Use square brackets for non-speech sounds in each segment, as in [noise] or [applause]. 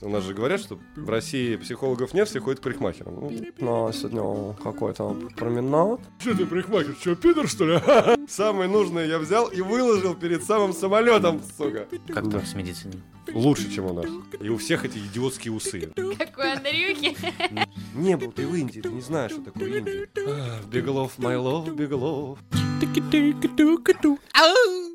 У нас же говорят, что в России психологов нет, все ходят к парикмахерам. Ну, Но сегодня какой-то променад. что ты парикмахер, что, пидор, что ли? [laughs] Самое нужное я взял и выложил перед самым самолетом, сука. Как там с медициной? Лучше, чем у нас. И у всех эти идиотские усы. Как у Андрюхи. Не был ты в Индии, ты не знаешь, что такое Индия. Беглов, my love, Беглов.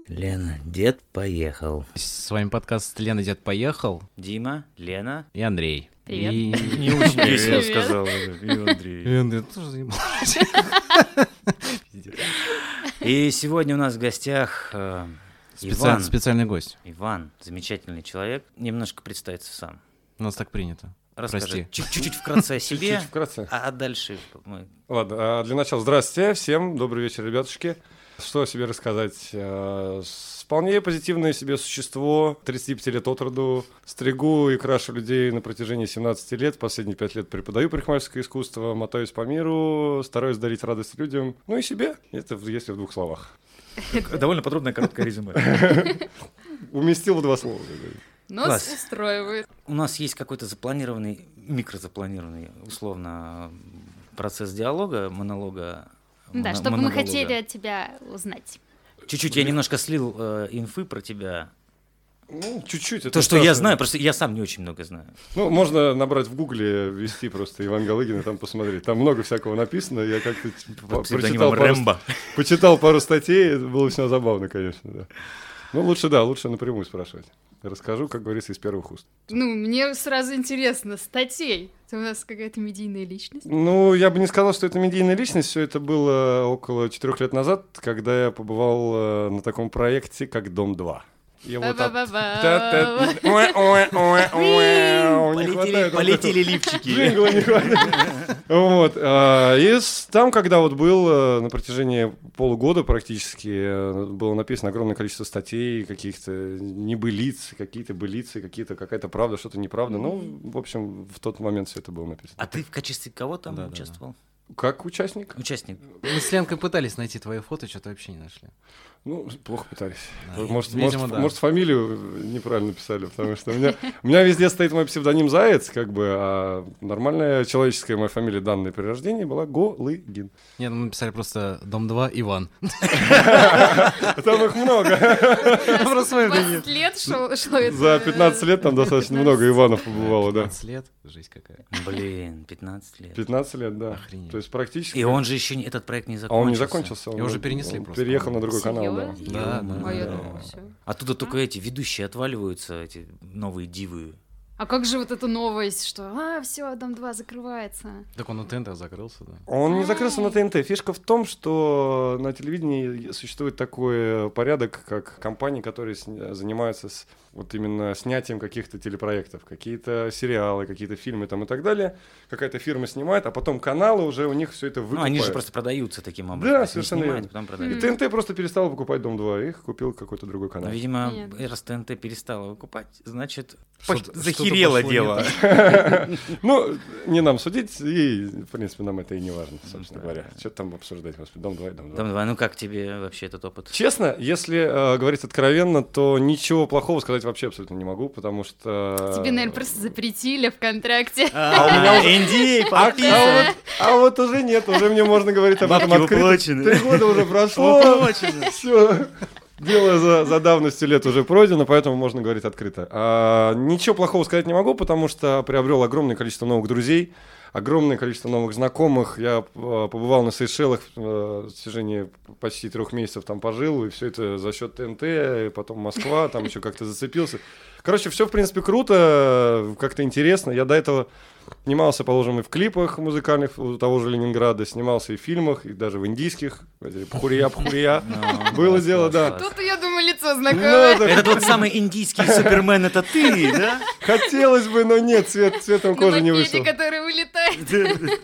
Лена, дед поехал. С вами подкаст «Лена, дед поехал» Дима, Лена. и Андрей. Привет. И... [laughs] Не очень весело сказал. И Андрей. И Андрей тоже заебался. [laughs] И сегодня у нас в гостях э, Специаль- Иван. Специальный гость. Иван, замечательный человек. Немножко представится сам. У нас так принято. Расскажи чуть-чуть вкратце о себе, Чуть-чуть вкратце. а дальше мы... Ладно, а для начала здравствуйте всем, добрый вечер, ребятушки. Что о себе рассказать? Э, Вполне позитивное себе существо, 35 лет от роду, стригу и крашу людей на протяжении 17 лет, последние 5 лет преподаю парикмахерское искусство, мотаюсь по миру, стараюсь дарить радость людям, ну и себе, это если в двух словах. Довольно подробное короткое резюме. [laughs] Уместил в два слова. Нос Класс. устраивает. У нас есть какой-то запланированный, микрозапланированный, условно, процесс диалога, монолога. Да, моно- что бы мы монолога. хотели от тебя узнать. Чуть-чуть я немножко слил э, инфы про тебя. Ну, чуть-чуть. это То, что страшно. я знаю, просто я сам не очень много знаю. Ну, можно набрать в гугле, ввести просто Иван Галыгин и там посмотреть. Там много всякого написано. Я как-то типа, прочитал пару, Рэмбо. почитал пару статей, это было все забавно, конечно, да. Ну, лучше, да, лучше напрямую спрашивать. Расскажу, как говорится, из первых уст. Ну, мне сразу интересно, статей. Ты у нас какая-то медийная личность? Ну, я бы не сказал, что это медийная личность. Все это было около четырех лет назад, когда я побывал э, на таком проекте, как «Дом-2». И вот Полетели, лифчики. Джингла не хватает. Вот. а, И там, когда вот был э, на протяжении полугода практически, э, было написано огромное количество статей, каких-то небылиц, какие-то былицы, какие-то какая-то правда, что-то неправда. Ну, в общем, в тот момент все это было написано. А ты в качестве кого там участвовал? Как участник? Участник. Мы с Ленкой пытались найти твои фото, что-то вообще не нашли. Ну, плохо пытались. Да, Может, видимо, может, да. может, фамилию неправильно писали, потому что у меня, у меня везде стоит мой псевдоним Заяц, как бы, а нормальная человеческая моя фамилия, данная при рождении, была Голыгин. Нет, ну, мы написали просто «Дом 2 Иван». Там их много. Просто свое 20 лет шло, это. За 15 лет там достаточно 15. много Иванов побывало, да. 15 лет, жизнь какая. Блин, 15 лет. 15 лет, да. Охренеть. Есть практически... И он же еще не, этот проект не А закончился. он не закончился. он- Его уже перенесли он просто, Переехал на другой канал, да. Да, да, А да. Оттуда только эти ведущие отваливаются, эти новые дивы. А как же вот эта новость, что а, все, дом 2 закрывается. Так он у ТНТ закрылся, да. Он не закрылся на ТНТ. Фишка в том, что на телевидении существует такой порядок, как компании, которые занимаются с, вот именно снятием каких-то телепроектов, какие-то сериалы, какие-то фильмы там и так далее. Какая-то фирма снимает, а потом каналы уже у них все это Ну, выкупают. они же просто продаются таким образом. Да, совершенно снимают, верно. потом И. ТНТ просто перестал покупать Дом 2, их купил какой-то другой канал. Но, видимо, Понятно. раз ТНТ перестала выкупать, значит, Что-то- пош- не дело. [laughs] Ну, не нам судить, и, в принципе, нам это и не важно, собственно говоря. Что там обсуждать, господи, Дом 2 и Дом 2. Дом 2, ну как тебе вообще этот опыт? Честно, если э, говорить откровенно, то ничего плохого сказать вообще абсолютно не могу, потому что... Тебе, наверное, просто запретили в контракте. А, у меня NDA [laughs] А, а вот, а вот уже нет, уже мне можно говорить об этом открыто. Три года уже прошло. [laughs] Все. Дело за, за давностью лет уже пройдено, поэтому можно говорить открыто. А, ничего плохого сказать не могу, потому что приобрел огромное количество новых друзей, огромное количество новых знакомых. Я э, побывал на Сейшелах э, в течение почти трех месяцев там пожил, и все это за счет ТНТ, и потом Москва, там еще как-то зацепился. Короче, все, в принципе, круто, как-то интересно. Я до этого снимался, положим, и в клипах музыкальных у того же Ленинграда, снимался и в фильмах, и даже в индийских. эти Пхурия-пхурия. Ну, [laughs] Было дело, да. Тут я думаю, лицо Ну, знакомое. это тот самый индийский супермен, это ты, да? хотелось бы, но нет, цвет, цветом кожи не вышел. который вылетает.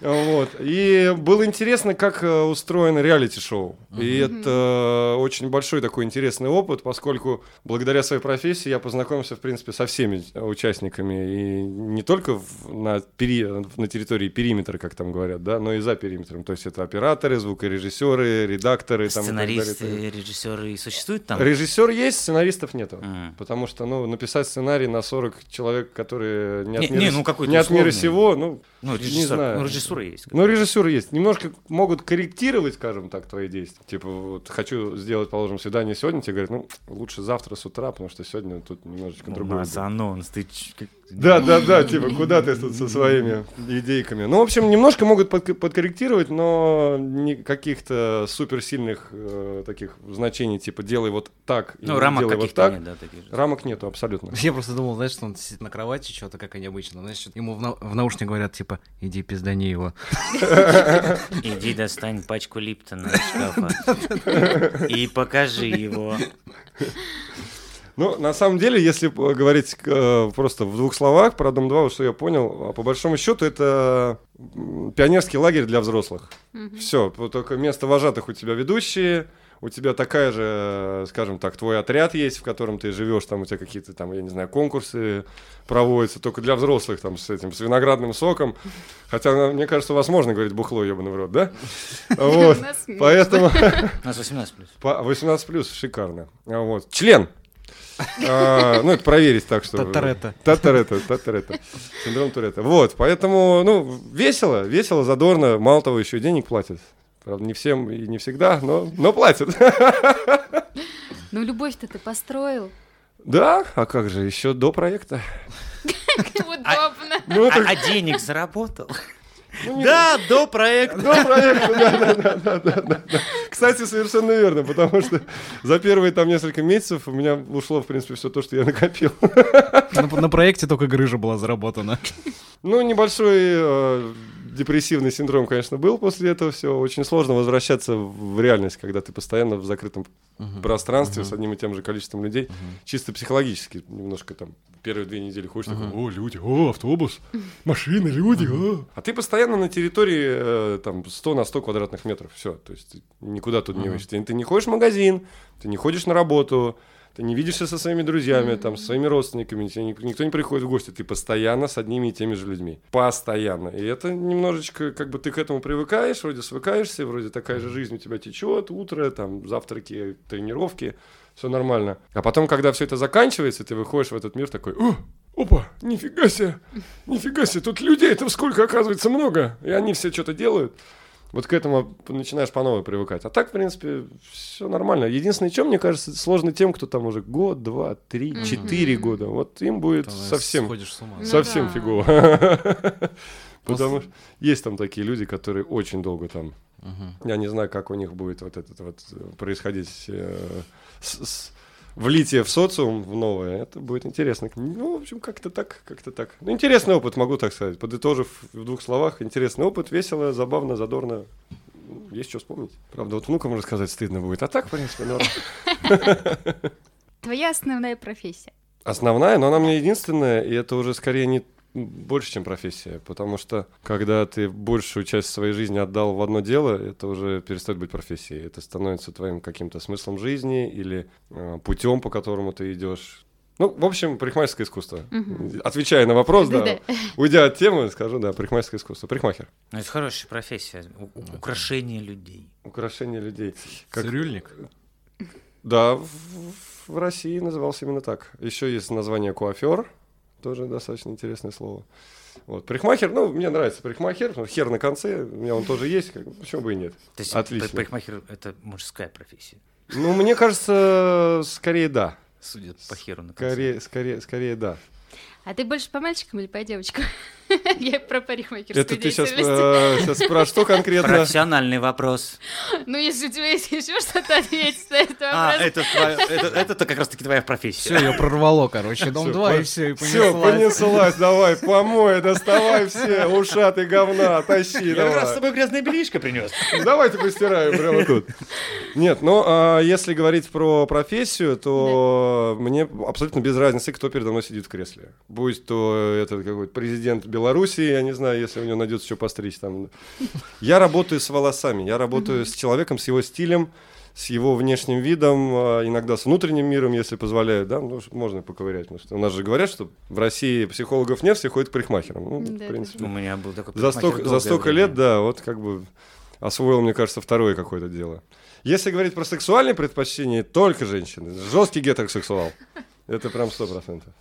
Вот. И было интересно, как э, устроено реалити-шоу. И это очень большой такой интересный опыт, поскольку благодаря своей профессии я познакомился, в принципе, со всеми участниками. И не только в- на, пери- на территории периметра, как там говорят, да, но и за периметром. То есть это операторы, звукорежиссеры, редакторы. Там, и далее. Сценаристы, режиссеры и существуют там? Режиссер есть, сценаристов нету. М. Потому что, ну, написать сценарий на 40 человек, которые не от, Не- мира, не, ну, не от мира сего, ну, Ну, не режиссер, знаю. ну, режиссура есть. Ну, режиссер есть. Немножко могут корректировать, скажем так, твои действия. Типа, вот хочу сделать, положим, свидание сегодня, тебе говорят, ну, лучше завтра с утра, потому что сегодня тут немножечко Ну, У другое. нас будет». анонс, ты Да, да, да, типа, куда ты тут со своими идейками? Ну, в общем, немножко могут подк- подкорректировать, но каких-то суперсильных э, таких значений, типа, делай вот так, или Ну, рамок делай вот каких-то так. нет, да, таких же. Рамок нету, абсолютно. Я просто думал, знаешь, что он сидит на кровати, что-то, как они обычно. Знаешь, что-то ему в, нау- в наушник говорят, типа, иди пиздани его. [laughs] Иди достань пачку Липтона из шкафа [laughs] и покажи его. Ну, на самом деле, если п- говорить э, просто в двух словах про Дом 2, вот что я понял, а по большому счету это пионерский лагерь для взрослых. Все, только вместо вожатых у тебя ведущие, у тебя такая же, э, скажем так, твой отряд есть, в котором ты живешь, там у тебя какие-то там, я не знаю, конкурсы проводятся, только для взрослых, там, с этим, с виноградным соком. Хотя, ну, мне кажется, у вас можно говорить бухло, ебаный в рот, да? [laughs] Вот, У нас можно. поэтому... У нас 18 плюс. [laughs] По 18 плюс, шикарно. А Вот. Член. [laughs] А, ну, это проверить так, что... Татаретта. Татаретта, татаретта. Синдром Туретта. Вот, поэтому, ну, весело, весело, задорно. Мало того, еще и денег платят. Правда, не всем и не всегда, но, но платят. [laughs] Ну, любовь-то ты построил. Да, а как же, еще до проекта. [laughs] Удобно. Ну, А, а денег заработал? Да, до проекта. до проекта, да, да, да, да, да, да, да. Кстати, совершенно верно, потому что за первые там несколько месяцев у меня ушло, в принципе, все то, что я накопил. На, на проекте только грыжа была заработана. Ну, небольшой э, депрессивный синдром, конечно, был после этого всего. Очень сложно возвращаться в реальность, когда ты постоянно в закрытом пространстве с одним и тем же количеством людей. Чисто психологически немножко там первые две недели ходишь такой, о, люди, о, автобус, машины, люди, о. А ты постоянно на территории э, там 100 на 100 квадратных метров, все, то есть ты никуда тут не выйдешь. Ты, ты не ходишь в магазин, ты не ходишь на работу, ты не видишься со своими друзьями, там, со своими родственниками, тебе ник- никто не приходит в гости, ты постоянно с одними и теми же людьми. Постоянно. И это немножечко, как бы ты к этому привыкаешь, вроде свыкаешься, вроде такая же жизнь у тебя течет, утро, там, завтраки, тренировки, все нормально. А потом, когда все это заканчивается, ты выходишь в этот мир такой, о, опа, нифига себе, нифига себе, тут людей-то сколько, оказывается, много, и они все что-то делают. Вот к этому начинаешь по новой привыкать. А так, в принципе, все нормально. Единственное, что, мне кажется, сложно тем, кто там уже год, два, три, Мгм. четыре года. Вот им будет Там совсем, Сходишь с ума. Ну совсем да. фигово. [laughs] Потому что есть там такие люди, которые очень долго там. Я не знаю, как у них будет вот этот вот э, происходить э, с- с- влитие в социум в новое. Это будет интересно. Ну, в общем, как-то так, как-то так. Ну, интересный опыт, могу так сказать. Подытожив в двух словах, интересный опыт, весело, забавно, задорно. Есть что вспомнить. Правда, вот внукам рассказать стыдно будет. А так, в принципе, норм. Твоя основная профессия. Основная, но она меня единственная, и это уже скорее не больше, чем профессия, потому что когда ты большую часть своей жизни отдал в одно дело, это уже перестает быть профессией, это становится твоим каким-то смыслом жизни или э, путем, по которому ты идешь. Ну, в общем, парикмахерское искусство. Мгм. Отвечая на вопрос, да, уйдя от темы, скажу, да, парикмахерское искусство. Парикмахер. Ну, это хорошая профессия. у- Украшение людей. Украшение людей. Как- Цирюльник? Да, в, в России назывался именно так. Еще есть название куафер, тоже достаточно интересное слово. Вот. Парикмахер, ну, мне нравится парикмахер, хер на конце, у меня он тоже есть, как почему бы и нет. То есть Отлично. пар- парикмахер — это мужская профессия. Ну, мне кажется, скорее да. Судят по херу на конце. Скорее, скорее, скорее да. А ты больше по мальчикам или по девочкам? [laughs] Я про парикмахерскую Это ты сейчас, сейчас про что конкретно? Профессиональный вопрос. Ну, если у тебя есть еще что-то ответить на этот А, вопрос. это, твоя- это, это как раз-таки твоя профессия. Все, ее прорвало, короче. Дом Всё, 2 по- и все, и Все, понеслась. давай, помой, доставай все, ушаты говна, тащи, Я раз с тобой грязное бельишко принес. Давайте постираем прямо тут. Нет, ну, а если говорить про профессию, то мне абсолютно без разницы, кто передо мной сидит в кресле. Будь то это какой-то президент Белоруссии, я не знаю, если у него найдется что постричь там. Я работаю с волосами, я работаю с человеком, с его стилем, с его внешним видом, а, иногда с внутренним миром, если позволяют, да, ну, можно поковырять. Потому что у нас же говорят, что в России психологов нет, все ходят к парикмахерам. Ну, Да, в принципе. У меня был такой За столько, за столько время. лет, да, вот как бы освоил, мне кажется, второе какое-то дело. Если говорить про сексуальные предпочтения, только женщины. Жесткий гетеросексуал. Это прям сто процентов.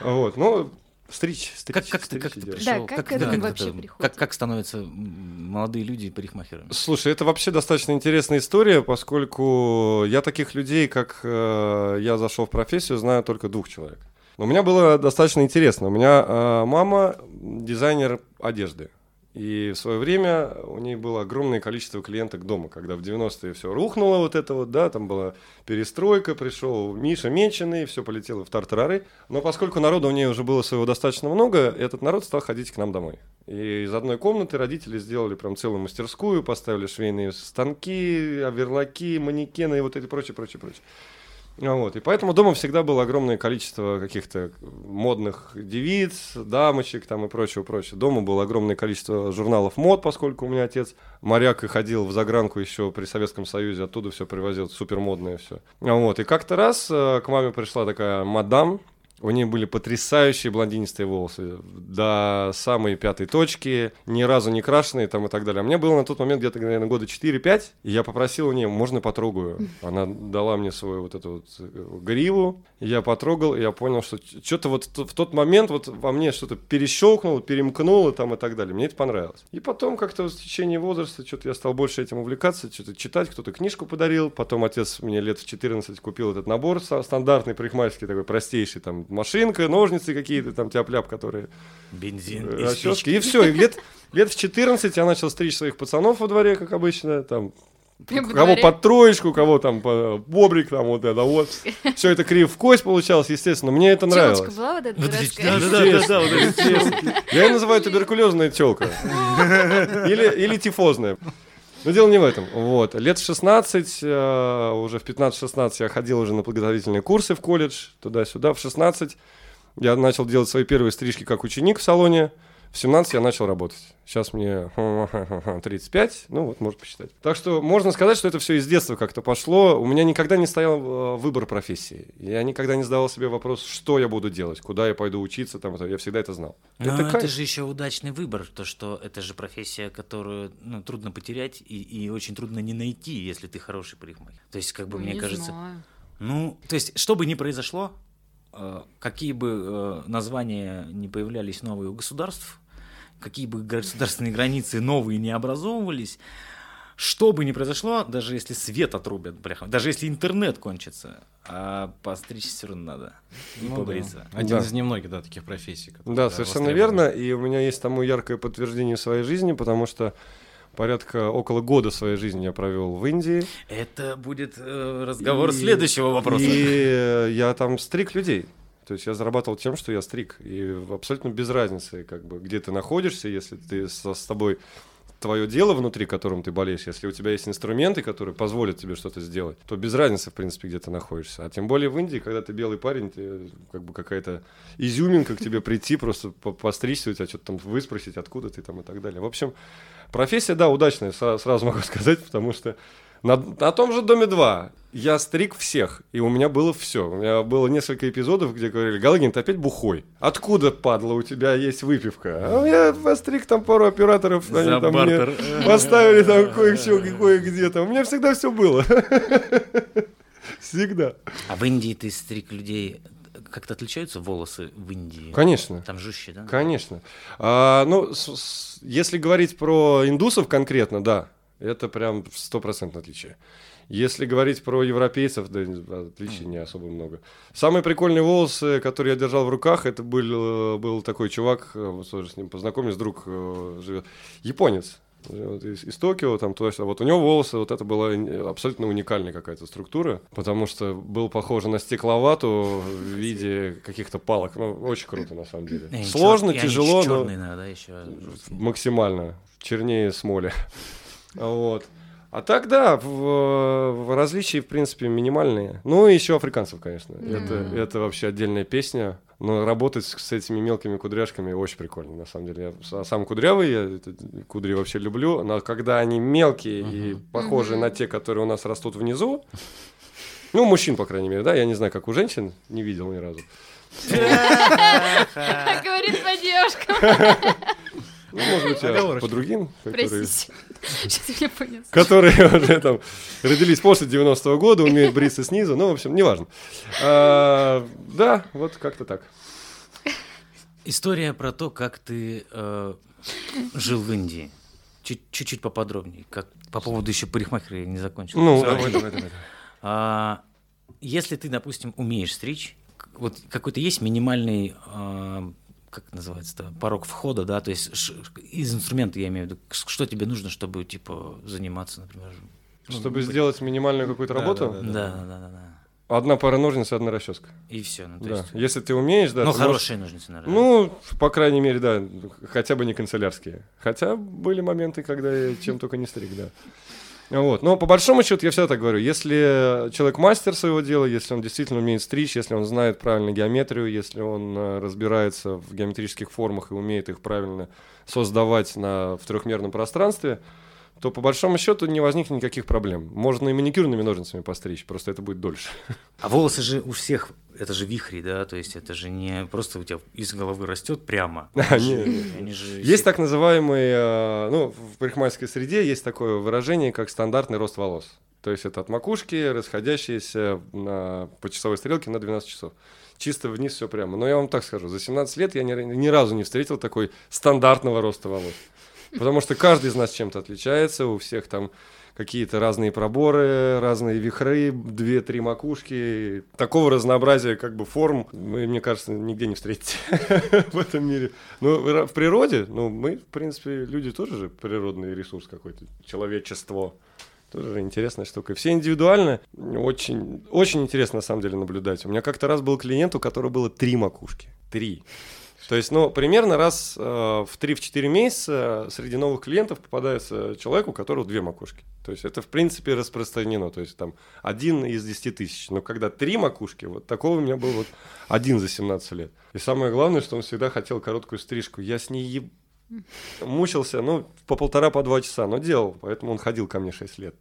Вот, ну, стричь, стричь, Как, как ты, стричь как ты пришел? как как, к этому как вообще это- приходит? как, как становятся молодые люди парикмахерами? Слушай, это вообще достаточно интересная история, поскольку я таких людей, как э, я зашел в профессию, знаю только двух человек. Но у меня было достаточно интересно. У меня э, мама дизайнер одежды. И в свое время у ней было огромное количество клиенток дома, когда в 90-е все рухнуло вот это вот, да, там была перестройка, пришел Миша Меченый, все полетело в тартарары. Но поскольку народу у нее уже было своего достаточно много, этот народ стал ходить к нам домой. И из одной комнаты родители сделали прям целую мастерскую, поставили швейные станки, оверлаки, манекены и вот эти прочее, прочее, прочее. А Вот. И поэтому дома всегда было огромное количество каких-то модных девиц, дамочек там и прочего, прочего. Дома было огромное количество журналов мод, поскольку у меня отец моряк и ходил в загранку еще при Советском Союзе, оттуда все привозил, супер модное все. Вот. И как-то раз э, к маме пришла такая мадам, у нее были потрясающие блондинистые волосы до самой пятой точки, ни разу не крашеные там и так далее. А мне было на тот момент где-то, наверное, года 4-5, и я попросил у нее, можно потрогаю? [laughs] Она дала мне свою вот эту вот э, гриву, я потрогал, и я понял, что что-то вот в тот момент вот во мне что-то перещелкнуло, перемкнуло там и так далее. Мне это понравилось. И потом как-то в течение возраста что-то я стал больше этим увлекаться, что-то читать, кто-то книжку подарил, потом отец мне лет в 14 купил этот набор стандартный парикмахерский такой простейший, там машинка, ножницы какие-то там тяп-ляп, которые Бензин э, и расчески. спички. И все, и лет, лет в 14 я начал стричь своих пацанов во дворе, как обычно, там Прям кого под троечку, кого там по бобрик, там вот это вот. Все это крив в кость получалось, естественно. Мне это Телочка нравилось. была вот эта Вот эти- дурацкая? да-да-да-да, вот эти- Я ее называю туберкулезная телка. Или, или тифозная. Но дело не в этом. Вот. Лет в 16, э, уже в 15-16 я ходил уже на подготовительные курсы в колледж, туда-сюда. В 16 я начал делать свои первые стрижки как ученик в салоне. В 17 я начал работать. Сейчас мне [laughs] 35, ну вот, можно посчитать. Так что можно сказать, что это все из детства как-то пошло. У меня никогда не стоял э, выбор профессии. Я никогда не задавал себе вопрос, что я буду делать, куда я пойду учиться. Там, это. я всегда это знал. Но это это, кайф. же еще удачный выбор, то что это же профессия, которую ну, трудно потерять и, и очень трудно не найти, если ты хороший парикмахер. То есть, как бы, Ну, мне не кажется, знаю. ну, то есть, что бы ни произошло, какие бы э, названия не появлялись новые у государств, какие бы государственные границы новые не образовывались, что бы ни произошло, даже если свет отрубят, бляха, даже если интернет кончится, а постричься все равно надо. И Ну да. побриться. Один Да. из немногих, да, таких профессий. которые, Да, совершенно верно. И у меня есть тому яркое подтверждение в своей жизни, потому что порядка около года своей жизни я провел в Индии. Это будет э, разговор И- следующего вопроса. И я там стриг людей. То есть я зарабатывал тем, что я стриг. И абсолютно без разницы, как бы, где ты находишься, если ты со, с тобой твое дело внутри, которым ты болеешь, если у тебя есть инструменты, которые позволят тебе что-то сделать, то без разницы, в принципе, где ты находишься. А тем более в Индии, когда ты белый парень, ты как бы какая-то изюминка к тебе прийти, просто по- постричься, у тебя что-то там выспросить, откуда ты там и так далее. В общем, профессия, да, удачная, сразу могу [laughs] сказать, потому что на, на том же Доме 2 я стриг всех, и у меня было все. У меня было несколько эпизодов, где говорили, Галагин, ты опять бухой. Откуда, падла, у тебя есть выпивка? А я постриг там пару операторов, они За там мне поставили там [laughs] кое-что, кое-где там. У меня всегда все было. [laughs] Всегда. А в Индии ты стриг людей, как-то отличаются волосы в Индии? Конечно. Там жестче, да? Конечно. А, ну, с- с- если говорить про индусов конкретно, да, это прям стопроцентное отличие. Если говорить про европейцев, да, отличий не особо много. Самые прикольные волосы, которые я держал в руках, это был, э, был такой чувак, э, вот тоже с ним познакомились, друг э, живет, японец. Вот из, из Токио, там туда Вот у него волосы, вот это была абсолютно уникальная какая-то структура, потому что был похож на стекловату в виде каких-то палок. Ну, очень круто, на самом деле. И Сложно, они тяжело, но иногда еще. максимально. Чернее смоли. [laughs] Вот. А так, да, в, в различия, в принципе, минимальные. Ну, и еще африканцев, конечно. Это, это вообще отдельная песня. Но работать с, этими мелкими кудряшками очень прикольно, на самом деле. Я с- сам кудрявый, я кудри вообще люблю, но когда они мелкие и похожи Мгм. на те, которые у нас растут внизу, ну, мужчин, по крайней мере, да, я не знаю, как у женщин, не видел ни разу. [laughs] Говорит по девушкам. [laughs] Ну, может быть, я по другим, которые, Простите. Сейчас меня понял. которые [laughs] уже там родились после 90-го года, умеют бриться снизу, ну, в общем, неважно. А, да, вот как-то так. История про то, как ты э, жил в Индии. Чуть- Чуть-чуть поподробнее. Как, по поводу еще парикмахера я не закончил. Ну, давай, давай, давай. А, если ты, допустим, умеешь стричь, вот какой-то есть минимальный, а, как называется-то, порог входа, да, то есть ш- из инструмента я имею в виду, что тебе нужно, чтобы, типа, заниматься, например. Чтобы сделать минимальную какую-то Да, работу, да, Да, да, да, да, да. одна пара ножниц и одна расческа. И все, ну, то Да. есть... Если ты умеешь, да. ну, ты можешь- хорошие ножницы, наверное. Ну, по крайней мере, да, хотя бы не канцелярские. Хотя были моменты, когда я чем только не стриг, да. Вот. Но по большому счету я всегда так говорю, если человек мастер своего дела, если он действительно умеет стричь, если он знает правильно геометрию, если он э, разбирается в геометрических формах и умеет их правильно создавать на, в трехмерном пространстве, то по большому счету не возникнет никаких проблем. Можно и маникюрными ножницами постричь, просто это будет дольше. [laughs] А волосы же у всех, это же вихри, да, то есть это же не просто у тебя из головы растет прямо. [laughs] А, Есть так называемый, э, ну, в парикмахерской среде есть такое выражение, как стандартный рост волос. То есть это от макушки, расходящиеся на, по часовой стрелке на 12 часов. Чисто вниз все прямо. Но я вам так скажу, за 17 лет я ни, ни разу не встретил такой стандартного роста волос. Потому что каждый из нас чем-то отличается, у всех там какие-то разные проборы, разные вихры, две-три макушки. Такого разнообразия как бы форм вы, мне кажется, нигде не встретите [laughs] в этом мире. Ну, в природе, ну, мы, в принципе, люди тоже же природный ресурс какой-то, человечество. Тоже же интересная штука. Все индивидуально. Очень, очень интересно, на самом деле, наблюдать. У меня как-то раз был клиент, у которого было три макушки. Три. То есть, ну, примерно раз э, в 3-4 месяца среди новых клиентов попадается человек, у которого две макушки. То есть это, в принципе, распространено. То есть там один из 10 тысяч. Но когда три макушки, вот такого у меня был вот один за 17 лет. И самое главное, что он всегда хотел короткую стрижку. Я с ней еб... мучился, ну, по полтора, по два часа, но делал. Поэтому он ходил ко мне 6 лет.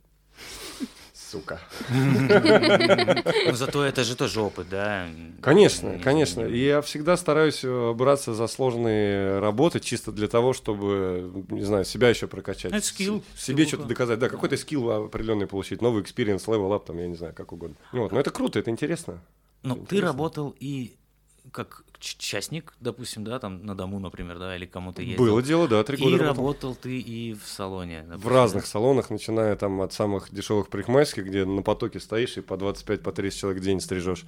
Сука. Ну, зато это же тоже опыт, да? Конечно, Не- конечно. не- И я всегда стараюсь э, браться за сложные работы чисто для того, чтобы, не знаю, себя еще прокачать. Это скилл. Себе что-то доказать. Да, какой-то скилл определенный получить, новый experience, level up, там, я не знаю, как угодно. Ну Вот, но это круто, это интересно. Ну, ты работал и как частник, допустим, да, там на дому, например, да, или кому-то ездил. Было дело, да, три И года работал. работал ты и в салоне. В допустим, разных да? салонах, начиная там от самых дешевых парикмахерских, где на потоке стоишь и по 25 по 30 человек в день стрижешь.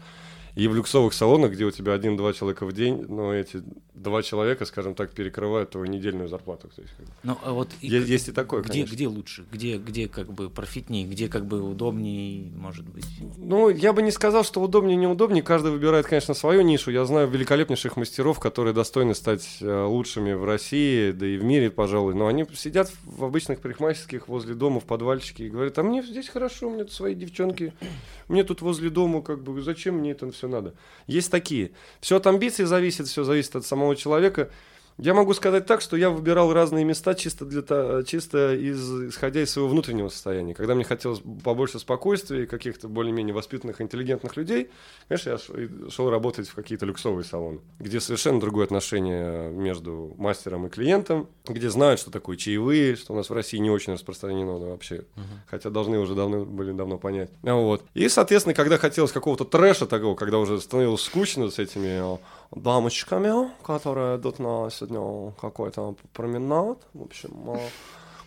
И в люксовых салонах, где у тебя один-два человека в день, но эти два человека, скажем так, перекрывают твою недельную зарплату. То есть. Ну, а вот и Е- к- есть и такое, где, конечно. где лучше? Где, где как бы профитнее, где как бы удобнее, может быть? Ну, я бы не сказал, что удобнее, неудобнее. Каждый выбирает, конечно, свою нишу. Я знаю великолепнейших мастеров, которые достойны стать э, лучшими в России, да и в мире, пожалуй. Но они сидят в обычных парикмахерских возле дома в подвальчике и говорят, а мне здесь хорошо, у меня тут свои девчонки, мне тут возле дома, как бы, зачем мне это все надо? Есть такие. Все от амбиций зависит, все зависит от самого человека. Я могу сказать так, что я выбирал разные места чисто, для, чисто из, исходя из своего внутреннего состояния. Когда мне хотелось побольше спокойствия и каких-то более-менее воспитанных, интеллигентных людей, конечно, я шел работать в какие-то люксовые салоны, где совершенно другое отношение между мастером и клиентом, где знают, что такое чаевые, что у нас в России не очень распространено вообще, хотя должны уже давно были давно понять. А Вот. И, соответственно, когда хотелось какого-то трэша такого, когда уже становилось скучно с этими э, дамочками, которые идут на сегодня какой-то променад, в общем, э,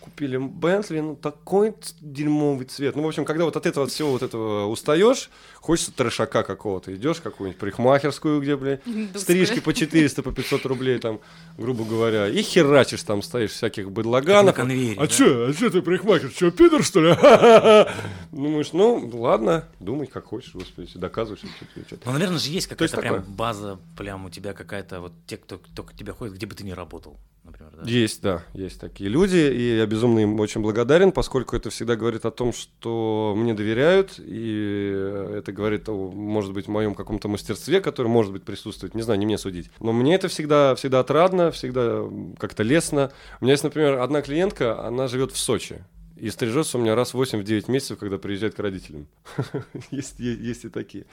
купили Бентли, ну такой дерьмовый цвет. Ну, в общем, когда вот от этого всего вот этого устаешь, хочется трешака какого-то. Идешь в какую-нибудь парикмахерскую, где, бля, стрижки по 400, по 500 рублей, там, грубо говоря, и херачишь там, стоишь всяких Как на быдлаганов. конвейере, А да? чё, а чё ты парикмахер, чё, пидор, что ли? [laughs] Думаешь, ну, ладно, думай, как хочешь, господи, доказываешь, что ты Ну, наверное же есть То есть какая-то прям база, прям у тебя какая-то, вот те, кто только тебя ходит, где бы ты ни работал. например, да? Есть, да, есть такие люди, и я безумно им очень благодарен, поскольку это всегда говорит о том, что мне доверяют, и это говорит о, может быть, моем каком-то мастерстве, которое может быть присутствует, не знаю, не мне судить. Но мне это всегда, всегда отрадно, всегда как-то лестно. У меня есть, например, одна клиентка, она живет в Сочи. И стрижется у меня раз в 8-9 месяцев, когда приезжает к родителям. [laughs] есть, и такие.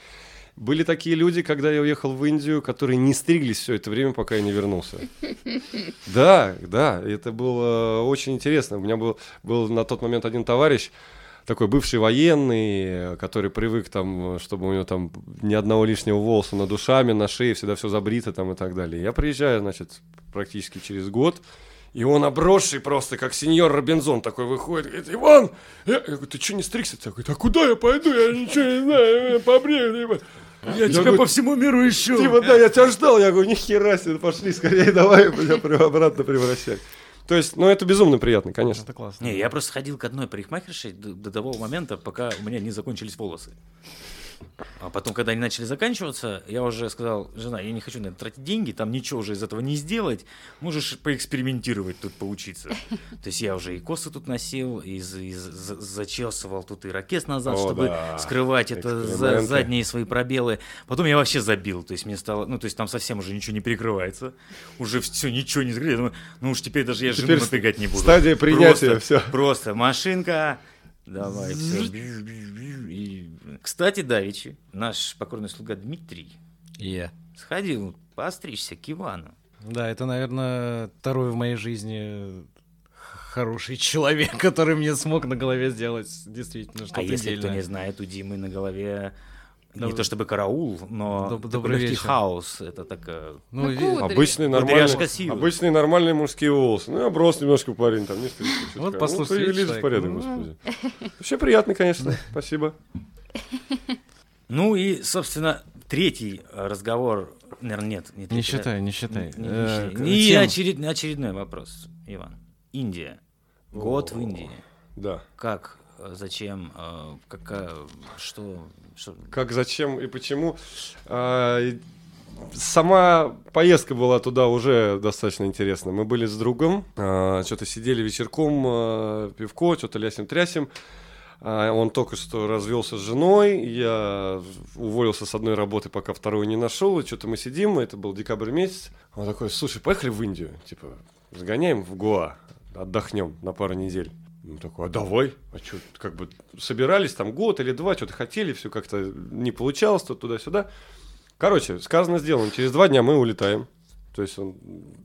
Были такие люди, когда я уехал в Индию, которые не стриглись все это время, пока я не вернулся. [laughs] Да, да, это было очень интересно. У меня был, был на тот момент один товарищ, такой бывший военный, который привык там, чтобы у него там ни одного лишнего волоса на душами, на шее, всегда все забрито там и так далее. Я приезжаю, значит, практически через год, и он обросший просто, как сеньор Робинзон такой выходит, говорит, Иван, я, я говорю, ты что не стригся? Я говорю, а куда я пойду? Я ничего не знаю, побрею. Я, тебя говорю, по всему миру ищу. Типа, да, я тебя ждал. Я говорю, нихера себе, пошли скорее, [laughs] давай меня обратно превращать. То есть, ну, это безумно приятно, конечно. Это классно. Не, я просто ходил к одной парикмахерше до того момента, пока у меня не закончились волосы. А потом, когда они начали заканчиваться, я уже сказал, жена, я не хочу на это тратить деньги, там ничего уже из этого не сделать, можешь поэкспериментировать тут, поучиться. [laughs] То есть я уже и косы тут носил, и, и за- зачесывал тут и ракет назад, О, чтобы да. скрывать это за- задние свои пробелы. Потом я вообще забил, то есть мне стало, ну то есть там совсем уже ничего не перекрывается, уже все, ничего не закрыто. Ну уж теперь даже я жену Теперь напрягать не буду. стадия принятия, Просто- всё. Просто машинка, давай, все. И... Кстати, Давичи, наш покорный слуга Дмитрий я. сходил постричься к Ивану. Да, это, наверное, второй в моей жизни хороший человек, [laughs] который мне смог на голове сделать действительно что-то а если кто дельное. не знает, у Димы на голове не Доб- то чтобы караул, но Доб- добрый легкий вечер. хаос. Это такая... Ну, Ну, кудри. Обычные нормальные, обычные нормальные мужские волосы. Ну, я брос немножко парень, там не стригся. чутка. Вот Ну, послушай, привели же в человек. порядок, Ну. господи. Вообще приятно, конечно. [laughs] Спасибо. Ну и, собственно, третий э, разговор... Наверное, нет. Не это- считай, не считай. Не, не Э, И тем- очеред- очередной вопрос, Иван. Индия. Год в Индии. Да. Как, э, зачем, э, какая, что, что... Как, зачем и почему. А, Сама поездка была туда уже достаточно интересна. Мы были с другом, а, что-то сидели вечерком, а, пивко, что-то лясим-трясим. Он только что развелся с женой, я уволился с одной работы, пока вторую не нашел, и что-то мы сидим, это был декабрь месяц. Он такой, слушай, поехали в Индию, типа, сгоняем в Гоа, отдохнем на пару недель. Ну, такой, а давай, а что, как бы собирались там год или два, что-то хотели, все как-то не получалось, то туда-сюда. Короче, сказано, сделано, через два дня мы улетаем. То есть он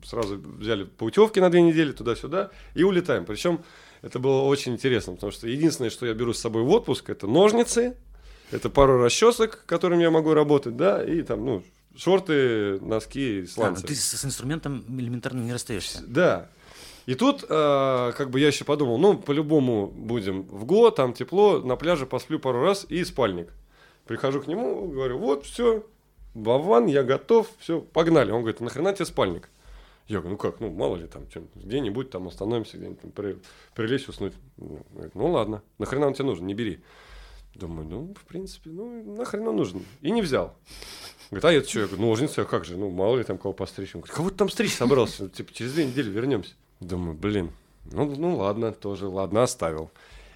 сразу взяли путевки на две недели туда-сюда и улетаем. Причем это было очень интересно, потому что единственное, что я беру с собой в отпуск, это ножницы, это пару расчесок, которыми я могу работать, да, и там, ну, шорты, носки, А, сланцы. ты с, с инструментом элементарно не расстаешься. Да. И тут, э, как бы я еще подумал, ну, по-любому будем в ГО, там тепло, на пляже посплю пару раз и спальник. Прихожу к нему, говорю, вот, все, Вован, я готов, все, погнали. Он говорит, «А нахрена тебе спальник? Я говорю, ну как, ну мало ли там, где-нибудь там остановимся, где-нибудь там при- прилечь, уснуть. Ну, говорит, ну ладно, нахрена он тебе нужен, не бери. Думаю, ну, в принципе, ну, нахрен он нужен. И не взял. Говорит, а это что? Я говорю, ножницы, а как же? Ну, мало ли там кого постричь. Он говорит, кого ты там стричь собрался? Типа, через две недели вернемся. Думаю, блин, ну, ну ладно, тоже, ладно, оставил.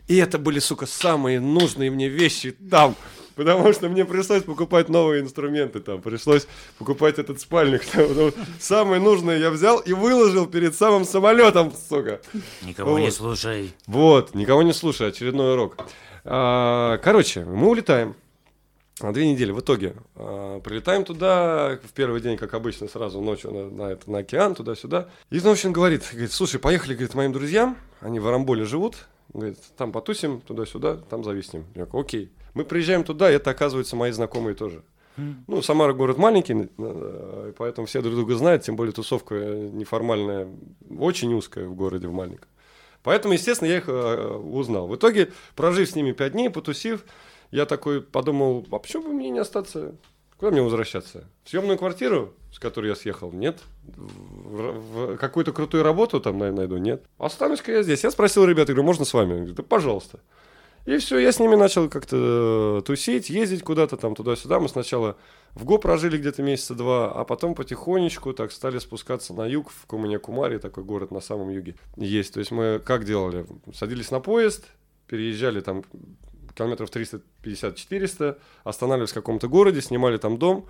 И это были, сука, самые нужные мне вещи там. Потому что мне пришлось покупать новые инструменты там. Пришлось покупать этот спальник. Там, самое нужное я взял и выложил перед самым самолетом, сука. Никого не Вот. слушай. Вот, никого не слушай, очередной урок. А, короче, мы улетаем. На две недели в итоге. А, прилетаем туда в первый день, как обычно, сразу ночью на, на, это, на океан, туда-сюда. И Научен говорит, говорит, слушай, поехали, говорит, моим друзьям, они в Арамболе живут, говорит, там потусим, туда-сюда, там зависнем. Я говорю, окей. Мы приезжаем туда, и это, оказывается, мои знакомые тоже. Ну, Самара город маленький, э, поэтому все друг друга знают, тем более тусовка неформальная, очень узкая в городе, в маленьком. Поэтому, естественно, я их э, узнал. В итоге, прожив с ними пять дней, потусив, я такой подумал, а почему бы мне не остаться? Куда мне возвращаться? В съемную квартиру, с которой я съехал? Нет. В, в какую-то крутую работу там най- найду? Нет. Останусь-ка я здесь. Я спросил ребят, говорю, можно с вами? Они говорят, да пожалуйста. И все, я с ними начал как-то э, тусить, ездить куда-то там туда-сюда. Мы сначала в Го прожили где-то месяца два, а потом потихонечку так стали спускаться на юг, в Куманя-Кумаре, такой город на самом юге есть. То есть мы как делали? Садились на поезд, переезжали там километров 350-400, останавливались в каком-то городе, снимали там дом,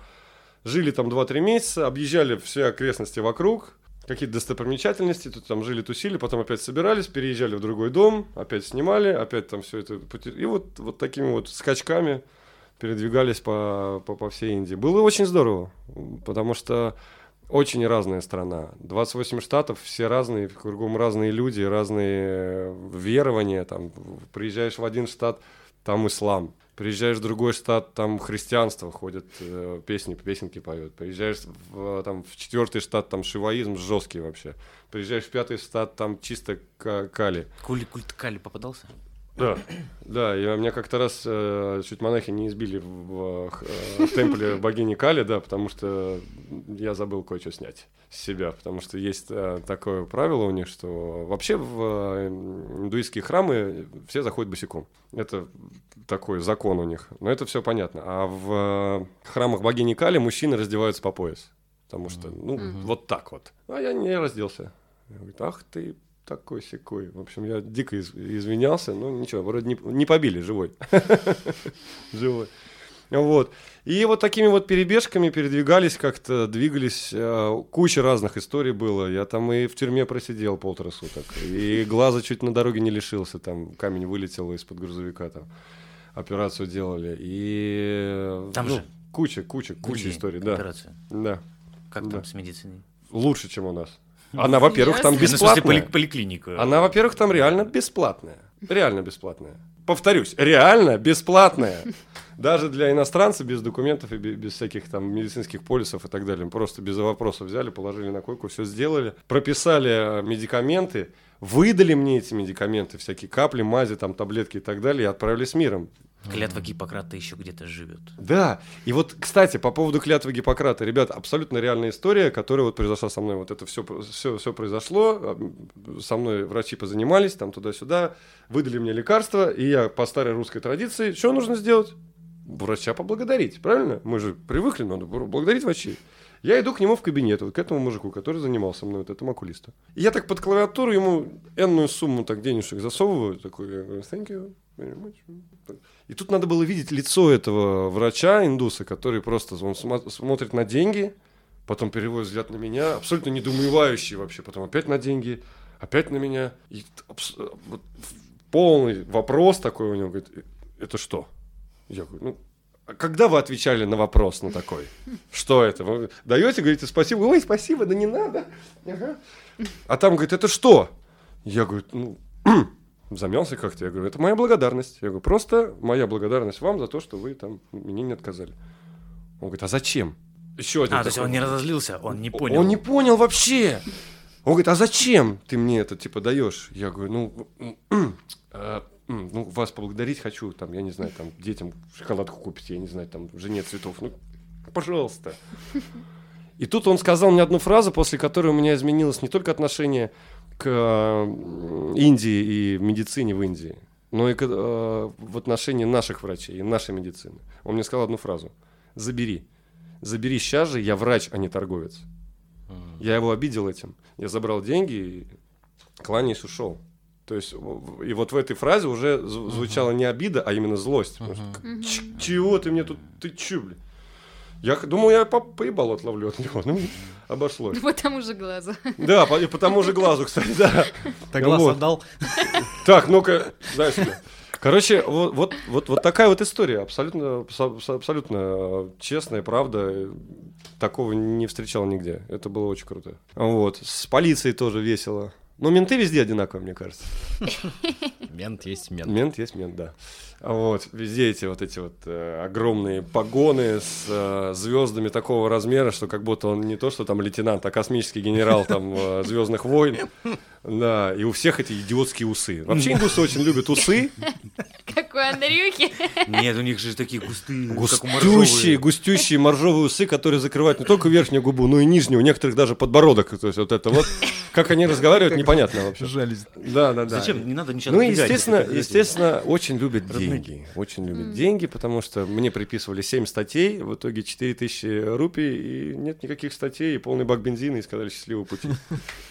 жили там 2-3 месяца, объезжали все окрестности вокруг, какие-то достопримечательности, тут там жили, тусили, потом опять собирались, переезжали в другой дом, опять снимали, опять там все это... И вот, вот такими вот скачками передвигались по, по, по всей Индии. Было очень здорово, потому что очень разная страна. 28 штатов, все разные, кругом разные люди, разные верования. Там, приезжаешь в один штат, там ислам. Приезжаешь в другой штат, там христианство ходят, э, песни, песенки поют. Приезжаешь в, там, в четвертый штат, там шиваизм жесткий вообще. Приезжаешь в пятый штат, там чисто кали. Кули, культ кали попадался? Да, да, и меня как-то раз э, чуть монахи не избили в, э, в темпле богини Кали, да, потому что я забыл кое-что снять с себя, потому что есть э, такое правило у них, что вообще в э, индуистские храмы все заходят босиком. Это такой закон у них, но это все понятно. А в э, храмах богини Кали мужчины раздеваются по пояс, потому что, ну, mm-hmm. вот так вот. А я не разделся. Я говорю, ах ты такой секой. В общем, я дико из, извинялся, но ничего, вроде не, не побили, живой. [laughs] Живой. Вот. И вот такими вот перебежками передвигались как-то, двигались. Э, куча разных историй было. Я там и в тюрьме просидел полтора суток. И глаза чуть на дороге не лишился. Там камень вылетел из-под грузовика. Там операцию делали. И... Там ну, же? Куча, куча, куча историй. Да. Операция. Да. Как Да. там с медициной? Лучше, чем у нас. Она, во-первых, там. Ну, в смысле, бесплатная. поли- поликлиника. Она, во-первых, там реально бесплатная. Реально бесплатная. Повторюсь, реально бесплатная. Даже для иностранца без документов и бе- без всяких там медицинских полисов и так далее. Просто без вопросов взяли, положили на койку, все сделали. Прописали э, медикаменты, выдали мне эти медикаменты, всякие капли, мази, там таблетки и так далее, и отправили с миром. Клятва Гиппократа еще где-то живет. Да, и вот, кстати, по поводу клятвы Гиппократа, ребят, абсолютно реальная история, которая вот произошла со мной. Вот это все, все, все произошло, со мной врачи позанимались, там туда-сюда, выдали мне лекарства, и я по старой русской традиции, что нужно сделать? Врача поблагодарить, правильно? Мы же привыкли, надо благодарить врачей. Я иду к нему в кабинет, вот к этому мужику, который занимался мной, вот этому окулисту. И я так под клавиатуру ему энную сумму так денежек засовываю, такой, я говорю, thank you. И тут надо было видеть лицо этого врача, индуса, который просто он смотрит на деньги, потом переводит взгляд на меня, абсолютно недоумевающий вообще, потом опять на деньги, опять на меня. И вот полный вопрос такой у него, говорит, «Э, это что? Я говорю, ну, а когда вы отвечали на вопрос на такой? Что это? Вы даете, говорите, спасибо. Ой, спасибо, да не надо. Ага. А там, говорит, это что? Я говорю, ну, замялся как-то. Я говорю, это моя благодарность. Я говорю, просто моя благодарность вам за то, что вы там мне не отказали. Он говорит, а зачем? Еще один А, то есть такой. он не разозлился, он не понял. Он не понял вообще. Он говорит, а зачем ты мне это типа даешь? Я говорю, ну, э, ну, вас поблагодарить хочу, там, я не знаю, там, детям шоколадку купить, я не знаю, там, жене цветов, ну, пожалуйста. И тут он сказал мне одну фразу, после которой у меня изменилось не только отношение к э, Индии и медицине в Индии, но и к, э, в отношении наших врачей и нашей медицины. Он мне сказал одну фразу. Забери. Забери сейчас же, я врач, а не торговец. Я его обидел этим. Я забрал деньги и кланяясь ушел. То есть, и вот в этой фразе уже зв- звучала не обида, а именно злость. Потому что, «К- ч- чего ты мне тут, ты чё, блин? Я думал, я по- поебал отловлю от него. Ну, [laughs] обошлось. По тому же глазу. Да, по, и по тому же глазу, кстати, да. [laughs] Так глаз Вот. отдал. [laughs] Так, ну-ка, дай сюда. Короче, вот, вот, вот, вот такая вот история, абсолютно, абсо- абсолютно э, честная, правда. Такого не встречал нигде. Это было очень круто. Вот. С полицией тоже весело. Но менты везде одинаковые, мне кажется. Мент есть мент. Мент есть мент, да. Вот, везде эти вот эти вот э, огромные погоны с э, звездами такого размера, что как будто он не то, что там лейтенант, а космический генерал там э, Звездных войн. Да, и у всех эти идиотские усы. Вообще индусы очень любят усы. Как у Андрюхи. Нет, у них же такие густые, как у Густющие, моржовые. густющие моржовые усы, которые закрывают не только верхнюю губу, но и нижнюю, у некоторых даже подбородок. То есть вот это вот. Как они разговаривают, непонятно вообще. Жались. Да, да, да. Зачем? Не надо ничего Ну, естественно, естественно, очень любят Родные. Деньги. Очень любят деньги, потому что мне приписывали 7 статей, в итоге 4000 рупий, и нет никаких статей, и полный бак бензина, и сказали счастливого пути.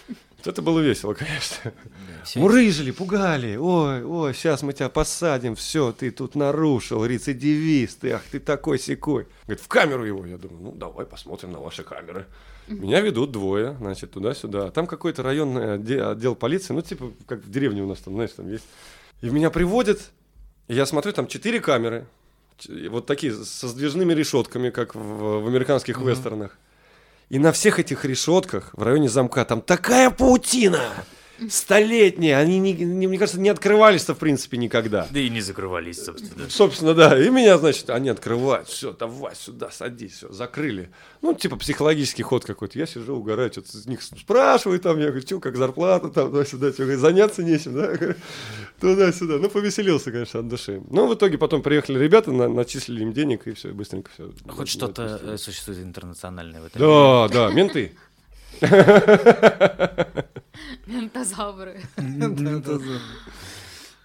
Вот [laughs] Это было весело, конечно. да. Мурыжили, пугали. Ой, ой, сейчас мы тебя посадим. Все, ты тут нарушил, рецидивист. Ты, ах, ты такой секой. Говорит, в камеру его. Я думаю, ну давай посмотрим на ваши камеры. Меня ведут двое, значит, туда-сюда. Там какой-то районный отде- отдел полиции, ну, типа, как в деревне у нас там, знаешь, там есть. И меня приводят, я смотрю, там четыре камеры. Вот такие, со сдвижными решетками, как в, в американских вестернах. И на всех этих решетках в районе замка там такая паутина столетняя. Они, не, не- мне кажется, не открывались-то в принципе никогда. Да и не закрывались, собственно. Собственно, да. И меня, значит, они открывают. Все, давай сюда, садись, все, закрыли. Ну, типа психологический ход какой-то. Я сижу, угораю, что-то с них спрашиваю там, я говорю, что, как зарплата там, туда-сюда, что, заняться нечем, да? Туда-сюда. Ну, повеселился, конечно, от души. Ну, в итоге потом приехали ребята, на- начислили им денег, и все, быстренько все. Хоть что-то э, существует интернациональное в этом. Да, да, менты. [laughs] Ментозавры.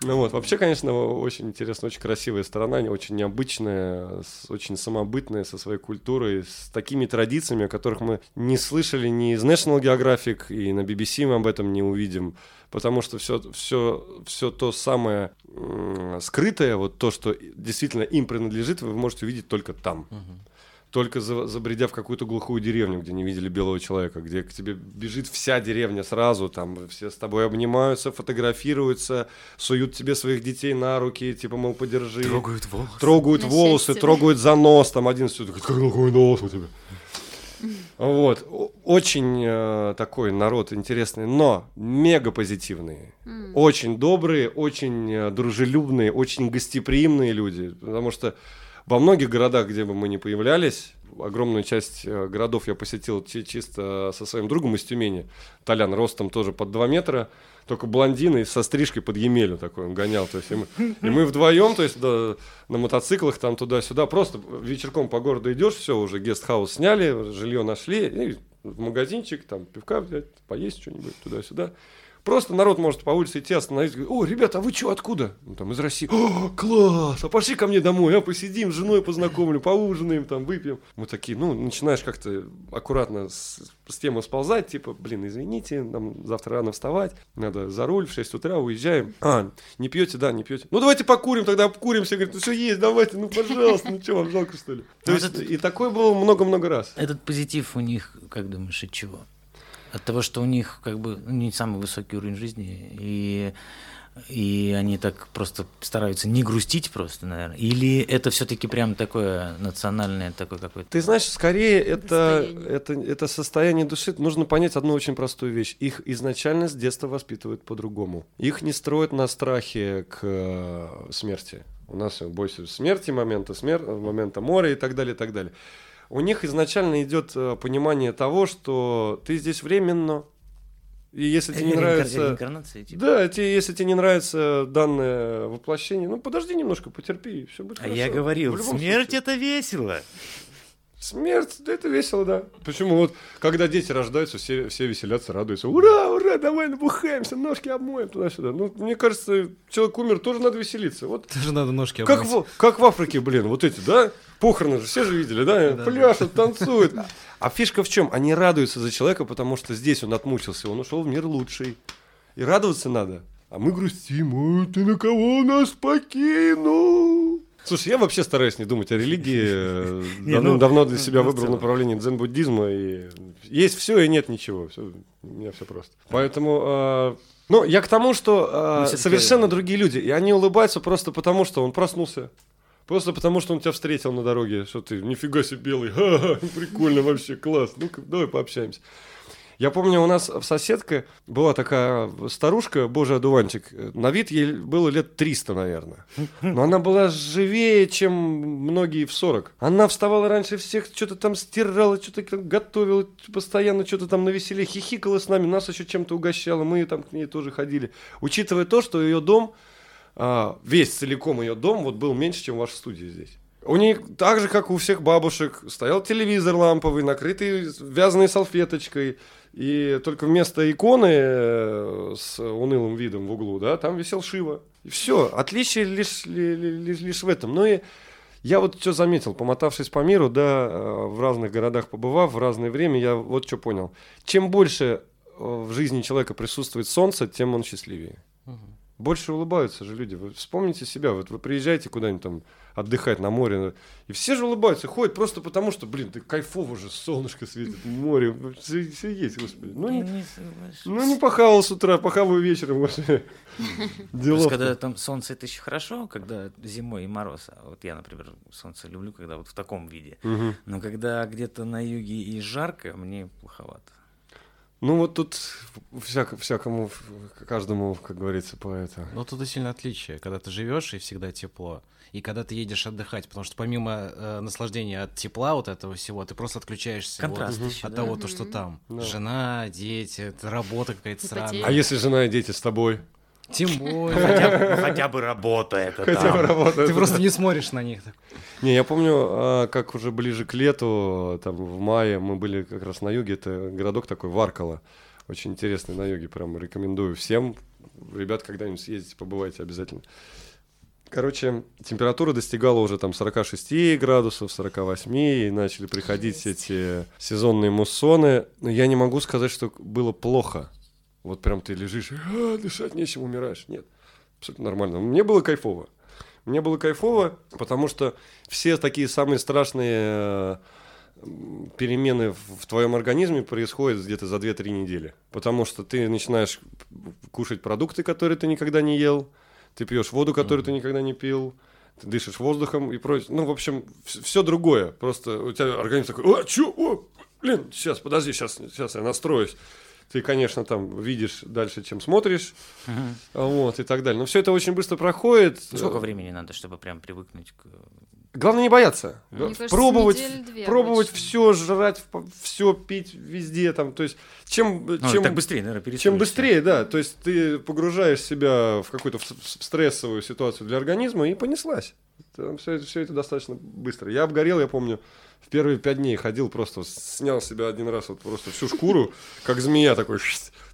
Ну вот, вообще, конечно, очень интересно, очень красивая страна, не- очень необычная, очень самобытная, со своей культурой, с такими традициями, о которых мы не слышали ни из National Geographic, и на BBC мы об этом не увидим, потому что все, все, все то самое м, скрытое, вот то, что действительно им принадлежит, вы можете увидеть только там. Только за- забредя в какую-то глухую деревню, где не видели белого человека, где к тебе бежит вся деревня сразу, там все с тобой обнимаются, фотографируются, суют тебе своих детей на руки, типа, мол, подержи. Трогают волосы. Трогают На волосы, трогают за нос, там один все такой, какой нос у тебя. Вот, очень э, такой народ интересный, но мега позитивные, очень добрые, очень э, дружелюбные, очень гостеприимные люди, потому что во многих городах, где бы мы ни появлялись, огромную часть э, городов я посетил чи- чисто со своим другом из Тюмени, Толян, ростом тоже под 2 метра, только блондин и со стрижкой под Емелю такой он гонял. То есть, и, мы, и мы вдвоем, то есть да, на мотоциклах там туда-сюда, просто вечерком по городу идешь, все, уже гестхаус сняли, жилье нашли, и в магазинчик, там пивка взять, поесть что-нибудь туда-сюда. Просто народ может по улице идти, остановиться, говорит, о, ребята, а вы что, откуда? Ну, там, из России. О, класс, а пошли ко мне домой, а посидим, с женой познакомлю, поужинаем, там, выпьем. Мы такие, ну, начинаешь как-то аккуратно с, с темы сползать, типа, блин, извините, нам завтра рано вставать, надо за руль, в 6 утра уезжаем. А, не пьете, да, не пьете. Ну, давайте покурим, тогда обкуримся. Говорит, ну, все есть, давайте, ну, пожалуйста, ну, что, вам жалко, что ли? То Ну, есть, и такое было много-много раз. Этот позитив у них, как думаешь, от чего? От того, что у них как бы ну, не самый высокий уровень жизни, и, и они так просто стараются не грустить просто, наверное. Или это все-таки прям такое национальное, такое какое-то... Ты знаешь, скорее это, Состояние. это, это состояние души. Нужно понять одну очень простую вещь. Их изначально с детства воспитывают по-другому. Их не строят на страхе к э, смерти. У нас бойся смерти, момента смерти, момента моря и так далее, и так далее. У них изначально идет э, понимание того, что ты здесь временно, и если тебе не нравится... типа. Да, тебе, если тебе не нравится данное воплощение, ну подожди немножко, потерпи, все будет А хорошо. я говорил, смерть случае. это весело. Смерть, да это весело, да. Почему вот, когда дети рождаются, все, все веселятся, радуются. Ура, ура, давай набухаемся, ножки обмоем туда-сюда. Ну, мне кажется, человек умер, тоже надо веселиться. Вот Тоже надо ножки как обмыть. в, как в Африке, блин, вот эти, да? Похороны же, все же видели, да? Пляшут, танцуют. А фишка в чем? Они радуются за человека, потому что здесь он отмучился, он ушел в мир лучший. И радоваться надо. А мы грустим, ой, ты на кого нас покинул? Слушай, я вообще стараюсь не думать о религии. [laughs] э, Не, ну, Давно для себя ну, выбрал направление дзен-буддизма. И есть все и нет ничего. Всё, у меня все просто. Поэтому, э, ну, я к тому, что э, Ну, совершенно другие люди. И они улыбаются просто потому, что он проснулся. Просто потому, что он тебя встретил на дороге, что ты нифига себе белый, ха-ха, прикольно вообще, класс, ну-ка, давай пообщаемся. Я помню, у нас в соседке была такая старушка, божий одуванчик, на вид ей было лет 300, наверное. Но она была живее, чем многие в 40. Она вставала раньше всех, что-то там стирала, что-то там готовила, постоянно что-то там на веселе хихикала с нами, нас еще чем-то угощала, мы там к ней тоже ходили. Учитывая то, что ее дом, весь целиком ее дом вот был меньше, чем ваша студия здесь. У них так же, как у всех бабушек, стоял телевизор ламповый, накрытый вязаной салфеточкой. И только вместо иконы э, с унылым видом в углу, да, там висел Шива. И все. Отличие лишь, ли- ли- лишь, лишь в этом. Ну и я вот что заметил, помотавшись по миру, да, э, в разных городах побывав, в разное время, я вот что понял. Чем больше э, в жизни человека присутствует солнце, тем он счастливее. Больше улыбаются же люди. Вы вспомните себя. Вот вы приезжаете куда-нибудь там отдыхать на море, и все же улыбаются, ходят просто потому, что, блин, ты кайфово же, солнышко светит, море, все, все есть, господи. Ну, не, Не ну, не похавал с утра, похаваю вечером. господи. [laughs] Делов. когда там солнце, это еще хорошо, когда зимой и мороз. А Вот я, например, солнце люблю, когда вот в таком виде. Но когда где-то на юге и жарко, мне плоховато. Ну, вот тут всяк- всякому, каждому, как говорится, по это. Но тут и сильно отличие, когда ты живешь и всегда тепло, и когда ты едешь отдыхать, потому что помимо э, наслаждения от тепла вот этого всего, ты просто отключаешься вот еще, от да? того, то, что там. Да. Жена, дети, работа какая-то странная. А если жена и дети с тобой? Тем [laughs] более. Хотя бы, ну, хотя бы работа это Хотя там. бы работает. Ты просто не смотришь на них. Не, я помню, а, как уже ближе к лету, там в мае мы были как раз на юге, это городок такой, Варкала. Очень интересный на юге, прям рекомендую всем. Ребят, когда-нибудь съездите, побывайте обязательно. Короче, температура достигала уже там 46 градусов, 48, и начали приходить эти сезонные муссоны. Но я не могу сказать, что было плохо. Вот прям ты лежишь, «А, дышать нечем, умираешь. Нет, абсолютно нормально. Мне было кайфово. Мне было кайфово, потому что все такие самые страшные э, перемены в, твоем организме происходят где-то за 2-3 недели. Потому что ты начинаешь кушать продукты, которые ты никогда не ел, ты пьешь воду, которую ты никогда не пил, ты дышишь воздухом и прочее. Ну, в общем, все другое. Просто у тебя организм такой, о, чё, о, блин, сейчас, подожди, сейчас, сейчас я настроюсь. Ты, конечно, там видишь дальше, чем смотришь, Мгм. вот, и так далее. Но все это очень быстро проходит. Сколько времени надо, чтобы прям привыкнуть к... Главное не бояться. Мне кажется, пробовать, пробовать обычно. все, жрать все, пить везде. Там, то есть, чем, Ну, чем, так быстрее, наверное, чем быстрее, да. То есть ты погружаешь себя в какую-то стрессовую ситуацию для организма и понеслась. все, это, все это достаточно быстро. Я обгорел, я помню, в первые пять дней ходил, просто снял себя один раз вот просто всю шкуру, как змея такой,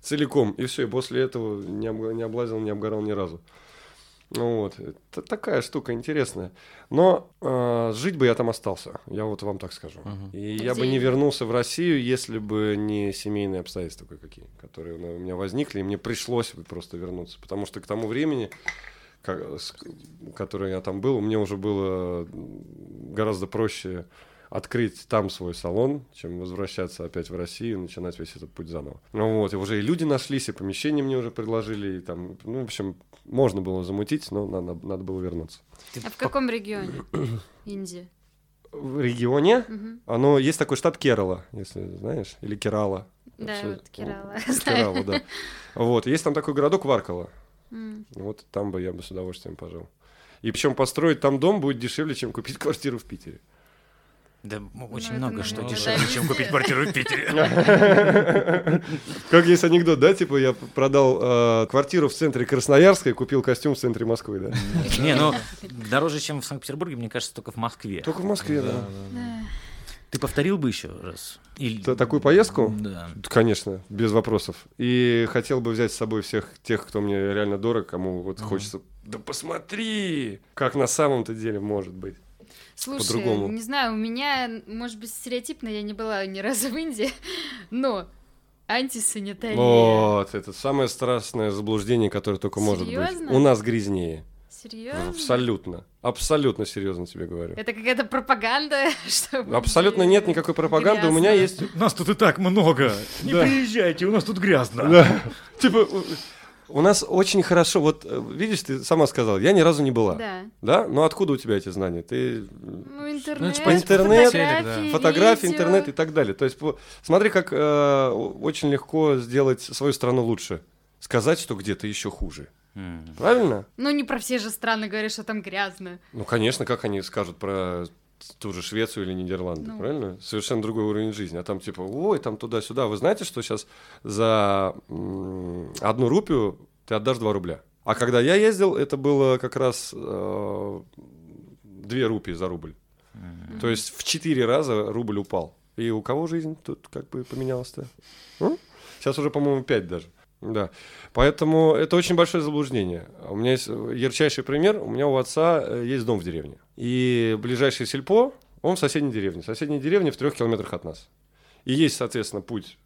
целиком. И все, и после этого не, не облазил, не обгорал ни разу. Ну Вот, это такая штука интересная. Но э, жить бы я там остался, я вот вам так скажу. Мгм. И А я где бы не вернулся в Россию, если бы не семейные обстоятельства кое-какие, которые у меня возникли, и мне пришлось бы просто вернуться. Потому что к тому времени, ка- с- которое я там был, мне уже было гораздо проще открыть там свой салон, чем возвращаться опять в Россию и начинать весь этот путь заново. Ну вот, и уже и люди нашлись, и помещение мне уже предложили, и там, ну, в общем, можно было замутить, но надо, надо было вернуться. А в каком регионе [clears throat] Индии? В регионе Мгм. оно есть такой штат Керала, если знаешь, или Керала. Да, Вообще, вот Керала. Керала, да. Вот, есть там такой городок Варкала. М. Вот там бы я бы с удовольствием пожил. И причем построить там дом будет дешевле, чем купить квартиру в Питере. Да, м- очень Ну, много что дешевле, чем купить квартиру в Питере. [laughs] Как есть анекдот, да? Типа я продал э, квартиру в центре Красноярска и купил костюм в центре Москвы, да? Не, ну, дороже, чем в Санкт-Петербурге, мне кажется, только в Москве. Только в Москве, да. Ты повторил бы еще раз? Или- такую поездку? Да. Конечно, без вопросов. И хотел бы взять с собой всех тех, кто мне реально дорог, кому вот хочется. Да посмотри, как на самом-то деле может быть. Слушай, По-другому. не знаю, у меня, может быть, стереотипно, я не была ни разу в Индии, [laughs] но антисанитария. Вот, это самое страшное заблуждение, которое только может быть. Серьезно? У нас грязнее. Серьезно? Абсолютно. Абсолютно серьезно тебе говорю. Это какая-то пропаганда, [laughs] чтобы... Абсолютно нет никакой пропаганды. У меня Грязно. есть Нас тут и так много. Не Да. приезжайте, у нас тут грязно. Да. Типа, у- нас очень хорошо, вот э, видишь, ты сама сказала, я ни разу не была. Да. Да? Но откуда у тебя эти знания? Ты Ну, интернет, типа, интернет, фотографии, фотографии, видео. интернет и так далее. То есть смотри, как э, очень легко сделать свою страну лучше. Сказать, что где-то еще хуже. Правильно? Ну, не про все же страны говоришь, что там грязно. Ну, конечно, как они скажут про ту же Швецию или Нидерланды, Ну. правильно? Совершенно другой уровень жизни. А там типа, ой, там туда-сюда. Вы знаете, что сейчас за одну рупию ты отдашь 2 рубля? А когда я ездил, это было как раз э, 2 рупии за рубль. То есть в четыре раза рубль упал. И у кого жизнь тут как бы поменялась-то? М? Сейчас уже, по-моему, 5 даже. Да. Поэтому это очень большое заблуждение. У меня есть э, ярчайший пример. У меня у отца э, есть дом в деревне. И ближайший сельпо, он в соседней деревне. Соседняя деревня в трех километрах от нас. И есть, соответственно, путь.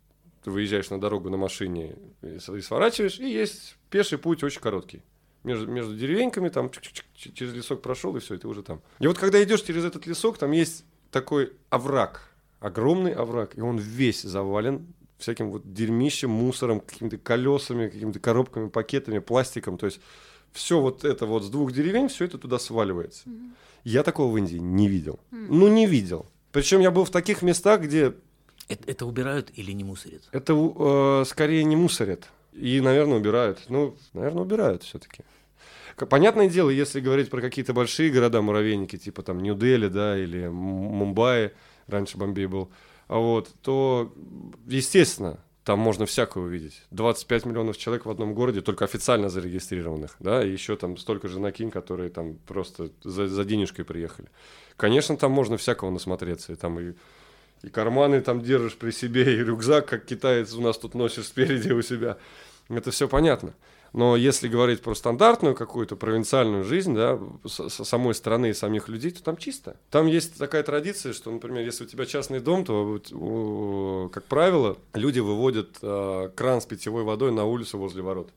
Ты выезжаешь на дорогу на машине и сворачиваешь. И есть пеший путь очень короткий. Между, между деревеньками, там чик-чик-чик, ч- через лесок прошел, и все, и ты уже там. И вот когда идешь через этот лесок, там есть такой овраг, огромный овраг, и он весь завален всяким вот дерьмищем, мусором, какими-то колесами, какими-то коробками, пакетами, пластиком. То есть все вот это вот с двух деревень, все это туда сваливается. Я такого в Индии не видел. Ну, не видел. Причем я был в таких местах, где Это, это убирают или не мусорят? это э, скорее не мусорят. И, наверное, убирают. Ну, наверное, убирают все-таки. Понятное дело, если говорить про какие-то большие города-муравейники, типа там Нью-Дели, да, или Мумбаи, раньше Бомбей был, вот, то, естественно, там можно всякое увидеть. 25 миллионов человек в одном городе, только официально зарегистрированных, да, и еще там столько же накинь, которые там просто за, за денежкой приехали. Конечно, там можно всякого насмотреться, и там и и карманы там держишь при себе, и рюкзак, как китаец у нас тут носишь спереди у себя. Это все понятно. Но если говорить про стандартную какую-то провинциальную жизнь, да, с, с самой страны и самих людей, то там чисто. Там есть такая традиция, что, например, если у тебя частный дом, то, как правило, люди выводят э, кран с питьевой водой на улицу возле ворот.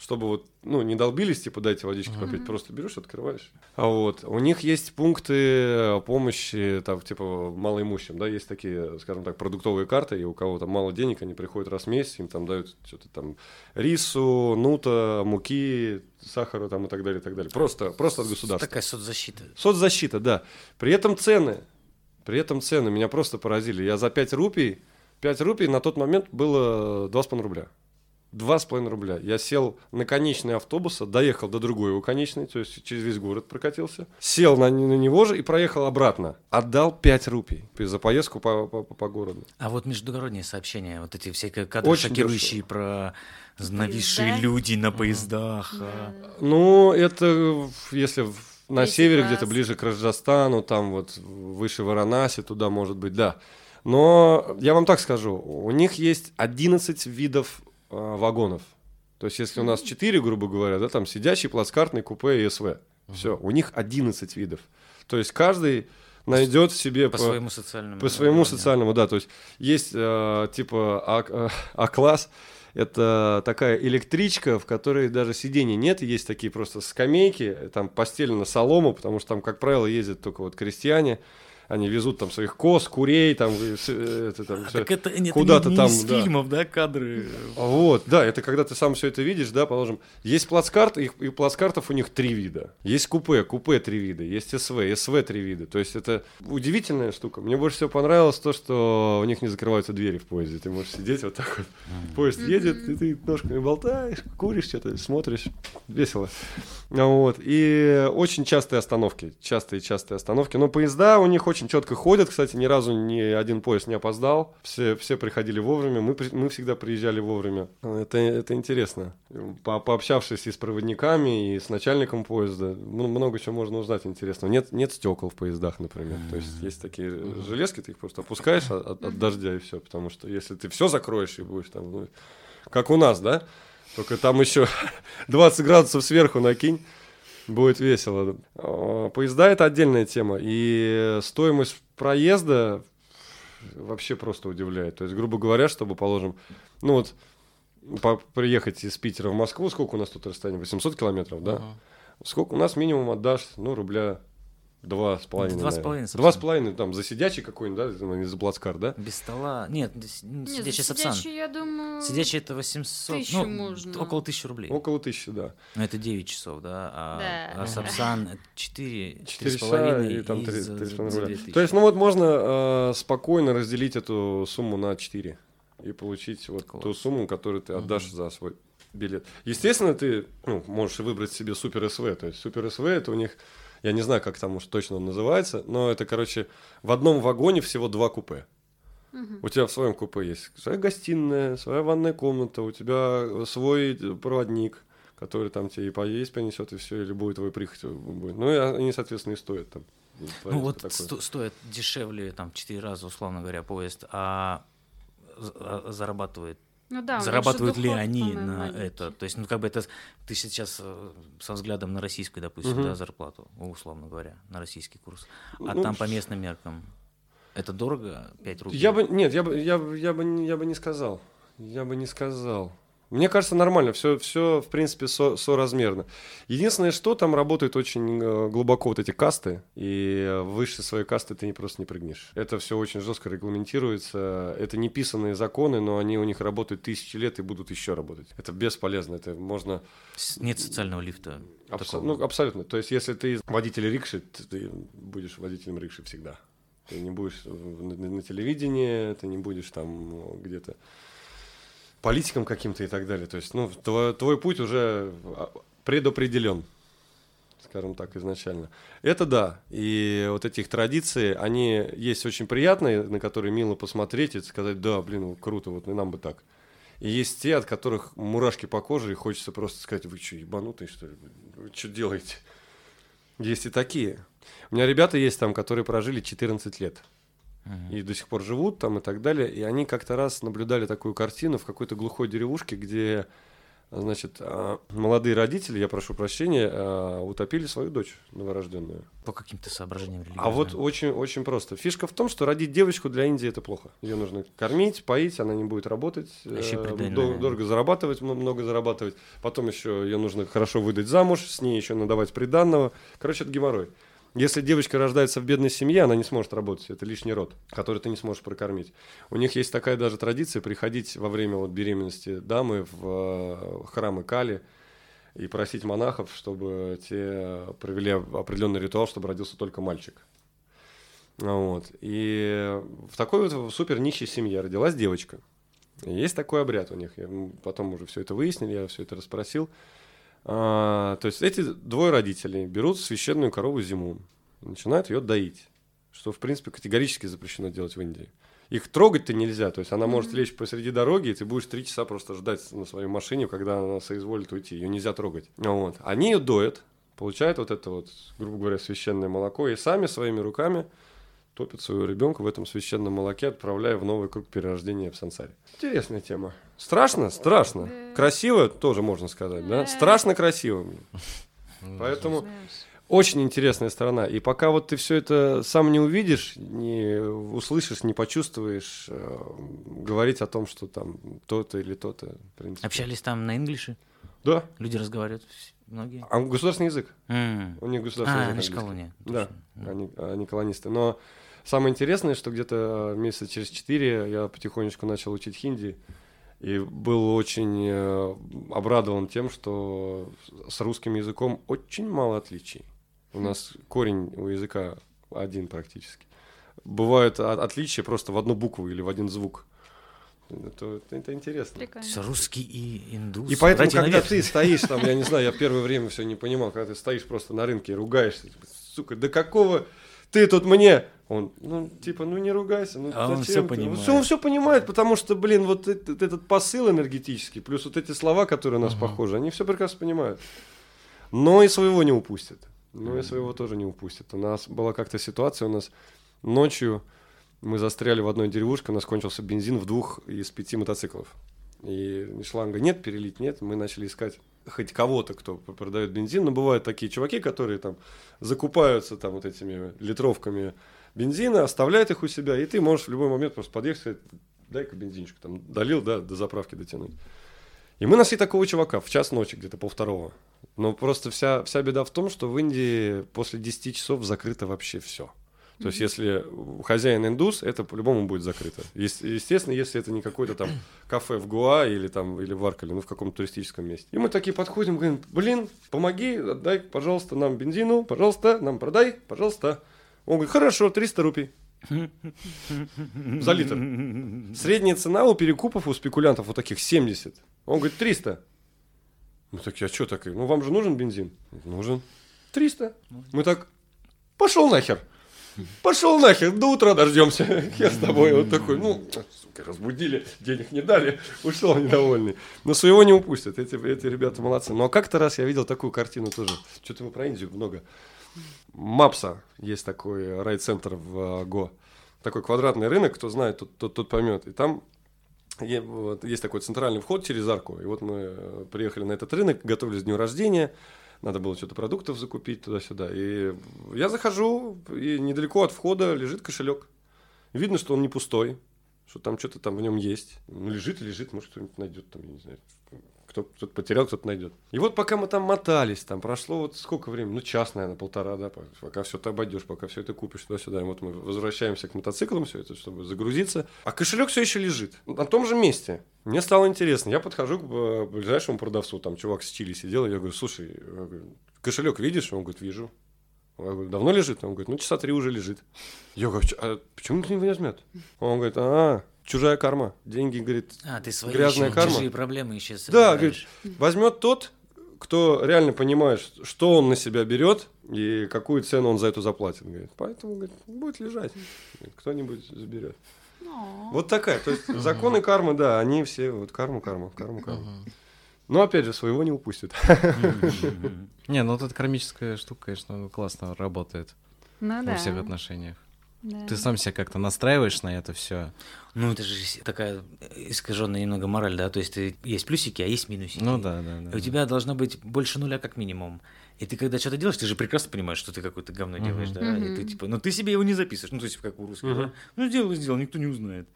Чтобы вот, ну, не долбились, типа, дайте водички попить, просто берешь, открываешь. А вот, у них есть пункты э, помощи, там, типа, малоимущим, да, есть такие, скажем так, продуктовые карты, и у кого там мало денег, они приходят раз в месяц, им там дают что-то там, рису, нута, муки, сахара там и так далее, и так далее. Просто, просто от государства. Такая соцзащита. Соцзащита, да. При этом цены, при этом цены меня просто поразили. Я за 5 рупий, 5 рупий на тот момент было 2,5 рубля. 2,5 рубля. Я сел на конечный автобуса, доехал до другой его конечной, то есть через весь город прокатился. Сел на, на него же и проехал обратно. Отдал 5 рупий за поездку по, по, по городу. А вот междугородние сообщения, вот эти всякие кадры Очень шокирующие про нависшие Поезда? люди на поездах. Да, а. да, да. Ну, это если на Третий севере где-то ближе к Раджастану, там вот выше Варанаси, туда может быть, да. Но я вам так скажу, у них есть 11 видов вагонов. То есть, если у нас 4, грубо говоря, да, там сидячий, плацкартный, купе и СВ. Все, у них 11 видов. То есть, каждый найдет себе По своему социальному. по своему социальному, да. То есть есть э, типа А- э, А-класс. Это такая электричка, в которой даже сидений нет, есть такие просто скамейки, там постелена солома, потому что там, как правило, ездят только вот крестьяне, они везут там своих коз, курей, там, это, там А так это, нет, куда-то не, не там, из да. фильмов, да, кадры. Вот, да, это когда ты сам все это видишь, да, положим. Есть плацкарт, и, и плацкартов у них три вида. Есть купе, купе три вида, есть СВ, СВ три вида. То есть это удивительная штука. Мне больше всего понравилось то, что у них не закрываются двери в поезде. Ты можешь сидеть вот так вот. Поезд едет, и ты ножками болтаешь, куришь что-то, смотришь. Весело. Вот. И очень частые остановки. Частые-частые остановки. Но поезда у них очень четко ходят. Кстати, ни разу ни один поезд не опоздал. Все, все приходили вовремя. Мы, мы всегда приезжали вовремя. Это, это интересно. По, пообщавшись и с проводниками, и с начальником поезда, много чего можно узнать интересного. Нет, нет стекол в поездах, например. То есть есть такие железки, ты их просто опускаешь от, от- от дождя и все. Потому что если ты все закроешь и будешь там, ну, как у нас, да? Только там еще 20 [laughs] градусов сверху накинь. Будет весело. А, Поезда это отдельная тема. И стоимость проезда вообще просто удивляет. То есть, грубо говоря, чтобы, положим, ну вот, по- приехать из Питера в Москву, сколько у нас тут расстояние? 800 километров, да? Сколько у нас минимум отдашь? Ну, рубля два с половиной. Два с половиной, Два с половиной, там, за сидячий какой-нибудь, да, не за плацкар, да? Без стола. Нет, Нет, сидячий сапсан. сидячий, я думаю... Сидячий это 800, Тысячу ну, можно. около тысячи рублей. Около тысячи, да. Ну, это 9 часов, да, а, Да. а сапсан 4, 4 часа 4,5 и там и 3, за- за- за рубля. 2000. То есть, ну вот можно э, спокойно разделить эту сумму на 4 и получить вот Класс. ту сумму, которую ты отдашь за свой билет. Естественно, ты ну, можешь выбрать себе супер СВ. То есть супер СВ это у них, я не знаю, как там уж точно он называется, но это, короче, в одном вагоне всего два купе. У тебя в своем купе есть своя гостиная, своя ванная комната, у тебя свой проводник, который там тебе и поесть принесет, и все, или будет твой прихоть будет. Ну, и они, соответственно, и стоят там. Ну, вот сто, стоит дешевле, там, 4 раза, условно говоря, поезд, а, а зарабатывает ну да, зарабатывают ли они на маленький. это? То есть, ну как бы это ты сейчас э, со взглядом на российскую, допустим, угу. да, зарплату, условно говоря, на российский курс, а ну, там по местным меркам это дорого, 5 рублей? Я бы, нет, я бы, я, я, бы, я бы не сказал. Я бы не сказал. Мне кажется, нормально, все, все в принципе, со, соразмерно. Единственное, что там работают очень э, глубоко вот эти касты, и выше своей касты ты не просто не прыгнешь. Это все очень жестко регламентируется. Это не писанные законы, но они у них работают тысячи лет и будут еще работать. Это бесполезно, это можно... Нет социального лифта. Абс... Ну, абсолютно. То есть, если ты водитель рикши, ты будешь водителем рикши всегда. Ты не будешь на, на телевидении, ты не будешь там где-то политикам каким-то и так далее. То есть, ну, твой, твой путь уже а, предопределен, скажем так, изначально. Это да. И вот эти их традиции, они есть очень приятные, на которые мило посмотреть и сказать, да, блин, круто, вот нам бы так. И есть те, от которых мурашки по коже, и хочется просто сказать, вы что, ебанутые, что ли? Вы что делаете? Есть и такие. У меня ребята есть там, которые прожили 14 лет uh-huh. и до сих пор живут там и так далее. И они как-то раз наблюдали такую картину в какой-то глухой деревушке, где значит, а, молодые родители, я прошу прощения, а, утопили свою дочь новорожденную. По каким-то соображениям религиозным. А вот очень-очень просто. Фишка в том, что родить девочку для Индии это плохо. Ее нужно кормить, поить, она не будет работать, еще э, дорого зарабатывать, много зарабатывать. Потом еще ее нужно хорошо выдать замуж, с ней еще надавать приданного. Короче, это геморрой. Если девочка рождается в бедной семье, она не сможет работать. Это лишний род, который ты не сможешь прокормить. У них есть такая даже традиция приходить во время вот беременности дамы в э, храмы Кали и просить монахов, чтобы те провели определенный ритуал, чтобы родился только мальчик. Вот. И в такой вот супер нищей семье родилась девочка. Есть такой обряд у них. Я потом уже все это выяснили, я все это расспросил. А, то есть эти двое родителей берут священную корову зиму, начинают ее доить, что в принципе категорически запрещено делать в Индии. Их трогать-то нельзя, то есть она mm-hmm. может лечь посреди дороги, и ты будешь три часа просто ждать на своей машине, когда она соизволит уйти. Ее нельзя трогать. Вот. Они ее доят, получают вот это вот, грубо говоря, священное молоко, и сами своими руками топит своего ребенка в этом священном молоке, отправляя в новый круг перерождения в сансаре. Интересная тема. Страшно? Страшно. Красиво тоже можно сказать, да? Страшно красиво. [laughs] Поэтому очень интересная сторона. И пока вот ты все это сам не увидишь, не услышишь, не почувствуешь, э, говорить о том, что там то-то или то-то. Общались там на инглише? Да. Люди разговаривают многие? А государственный язык. Mm. У них государственный а, язык. они же колония. Да, они, они колонисты. Но самое интересное, что где-то месяца через четыре я потихонечку начал учить хинди. И был очень э, обрадован тем, что с русским языком очень мало отличий. У нас корень у языка один практически. Бывают отличия просто в одну букву или в один звук. Это, это интересно. Прикольно. То есть русский и индус. И поэтому, когда наверх. ты стоишь там, я не [laughs] знаю, я первое время все не понимал, когда ты стоишь просто на рынке и ругаешься, сука, да какого ты тут мне? Он, ну, типа, ну не ругайся, ну а он все понимает. Все, он все понимает, потому что, блин, вот этот, этот посыл энергетический, плюс вот эти слова, которые у нас uh-huh. похожи, они все прекрасно понимают. Но и своего не упустят. Но и своего тоже не упустят. У нас была как-то ситуация, у нас ночью мы застряли в одной деревушке, у нас кончился бензин в двух из пяти мотоциклов. И шланга нет, перелить нет, мы начали искать хоть кого-то, кто продает бензин, но бывают такие чуваки, которые там закупаются там вот этими литровками бензина, оставляет их у себя, и ты можешь в любой момент просто подъехать сказать, дай-ка бензинчик, там, долил, да, до заправки дотянуть. И мы нашли такого чувака в час ночи, где-то полвторого. Но просто вся, вся беда в том, что в Индии после 10 часов закрыто вообще все. То есть, если хозяин индус, это по-любому будет закрыто. Естественно, если это не какое-то там кафе в Гуа или там или в Аркале, ну в каком-то туристическом месте. И мы такие подходим, говорим, блин, помоги, отдай, пожалуйста, нам бензину, пожалуйста, нам продай, пожалуйста. Он говорит, хорошо, 300 рупий. За литр. Средняя цена у перекупов, у спекулянтов вот таких 70. Он говорит, 300. Мы такие, а что такое? Ну, вам же нужен бензин? Нужен. 300. Мы так, пошел нахер. Пошел нахер, до утра дождемся. Я с тобой вот такой, ну, сука, разбудили, денег не дали, ушел недовольный. Но своего не упустят, эти, эти ребята молодцы. Но как-то раз я видел такую картину тоже. Что-то мы про Индию много. Мапса есть такой райцентр в э, Го. Такой квадратный рынок, кто знает, тот, тот, тот поймет. И там есть такой центральный вход через арку. И вот мы э, приехали на этот рынок, готовились к дню рождения. Надо было что-то продуктов закупить туда-сюда. И я захожу, и недалеко от входа лежит кошелек. Видно, что он не пустой, что там что-то там в нем есть. Ну, лежит лежит, может, кто-нибудь найдет там, я не знаю. Кто, кто-то потерял, кто-то найдет. И вот пока мы там мотались, там прошло вот сколько времени, ну час, наверное, полтора, да, по- пока все это обойдешь, пока все это купишь туда-сюда. И вот мы возвращаемся к мотоциклам, все это, чтобы загрузиться. А кошелек все еще лежит на том же месте. Мне стало интересно. Я подхожу к э, ближайшему продавцу, там чувак с чили сидел, я говорю, слушай, кошелек видишь? Он говорит, вижу. Я говорю, давно лежит? Он говорит, ну часа три уже лежит. Я говорю, «Чё- а почему ты не возьмет? Он говорит, а, чужая карма. Деньги, говорит, А, ты свои Грязная еще карма? чужие проблемы еще Да, собираешь. возьмет тот, кто реально понимает, что он на себя берет и какую цену он за это заплатит. Говорит. Поэтому говорит, будет лежать. Говорит, Кто-нибудь заберет. О. Вот такая. То есть законы кармы, да, они все вот карму, карму, карму, карму. Но опять же, своего не упустят. Не, ну вот эта кармическая штука, конечно, классно работает Ну да. во всех отношениях. Да. Ты сам себя как-то настраиваешь на это все. Ну, это же такая искаженная немного мораль, да, то есть ты, есть плюсики, а есть минусики. Ну да, да, да. У тебя должно быть больше нуля как минимум. И ты когда что-то делаешь, ты же прекрасно понимаешь, что ты какое-то говно Мгм. делаешь, да, и ты типа, но ты себе его не записываешь, ну, то есть как у русских, Мгм. да, ну, сделал и сделал, никто не узнает.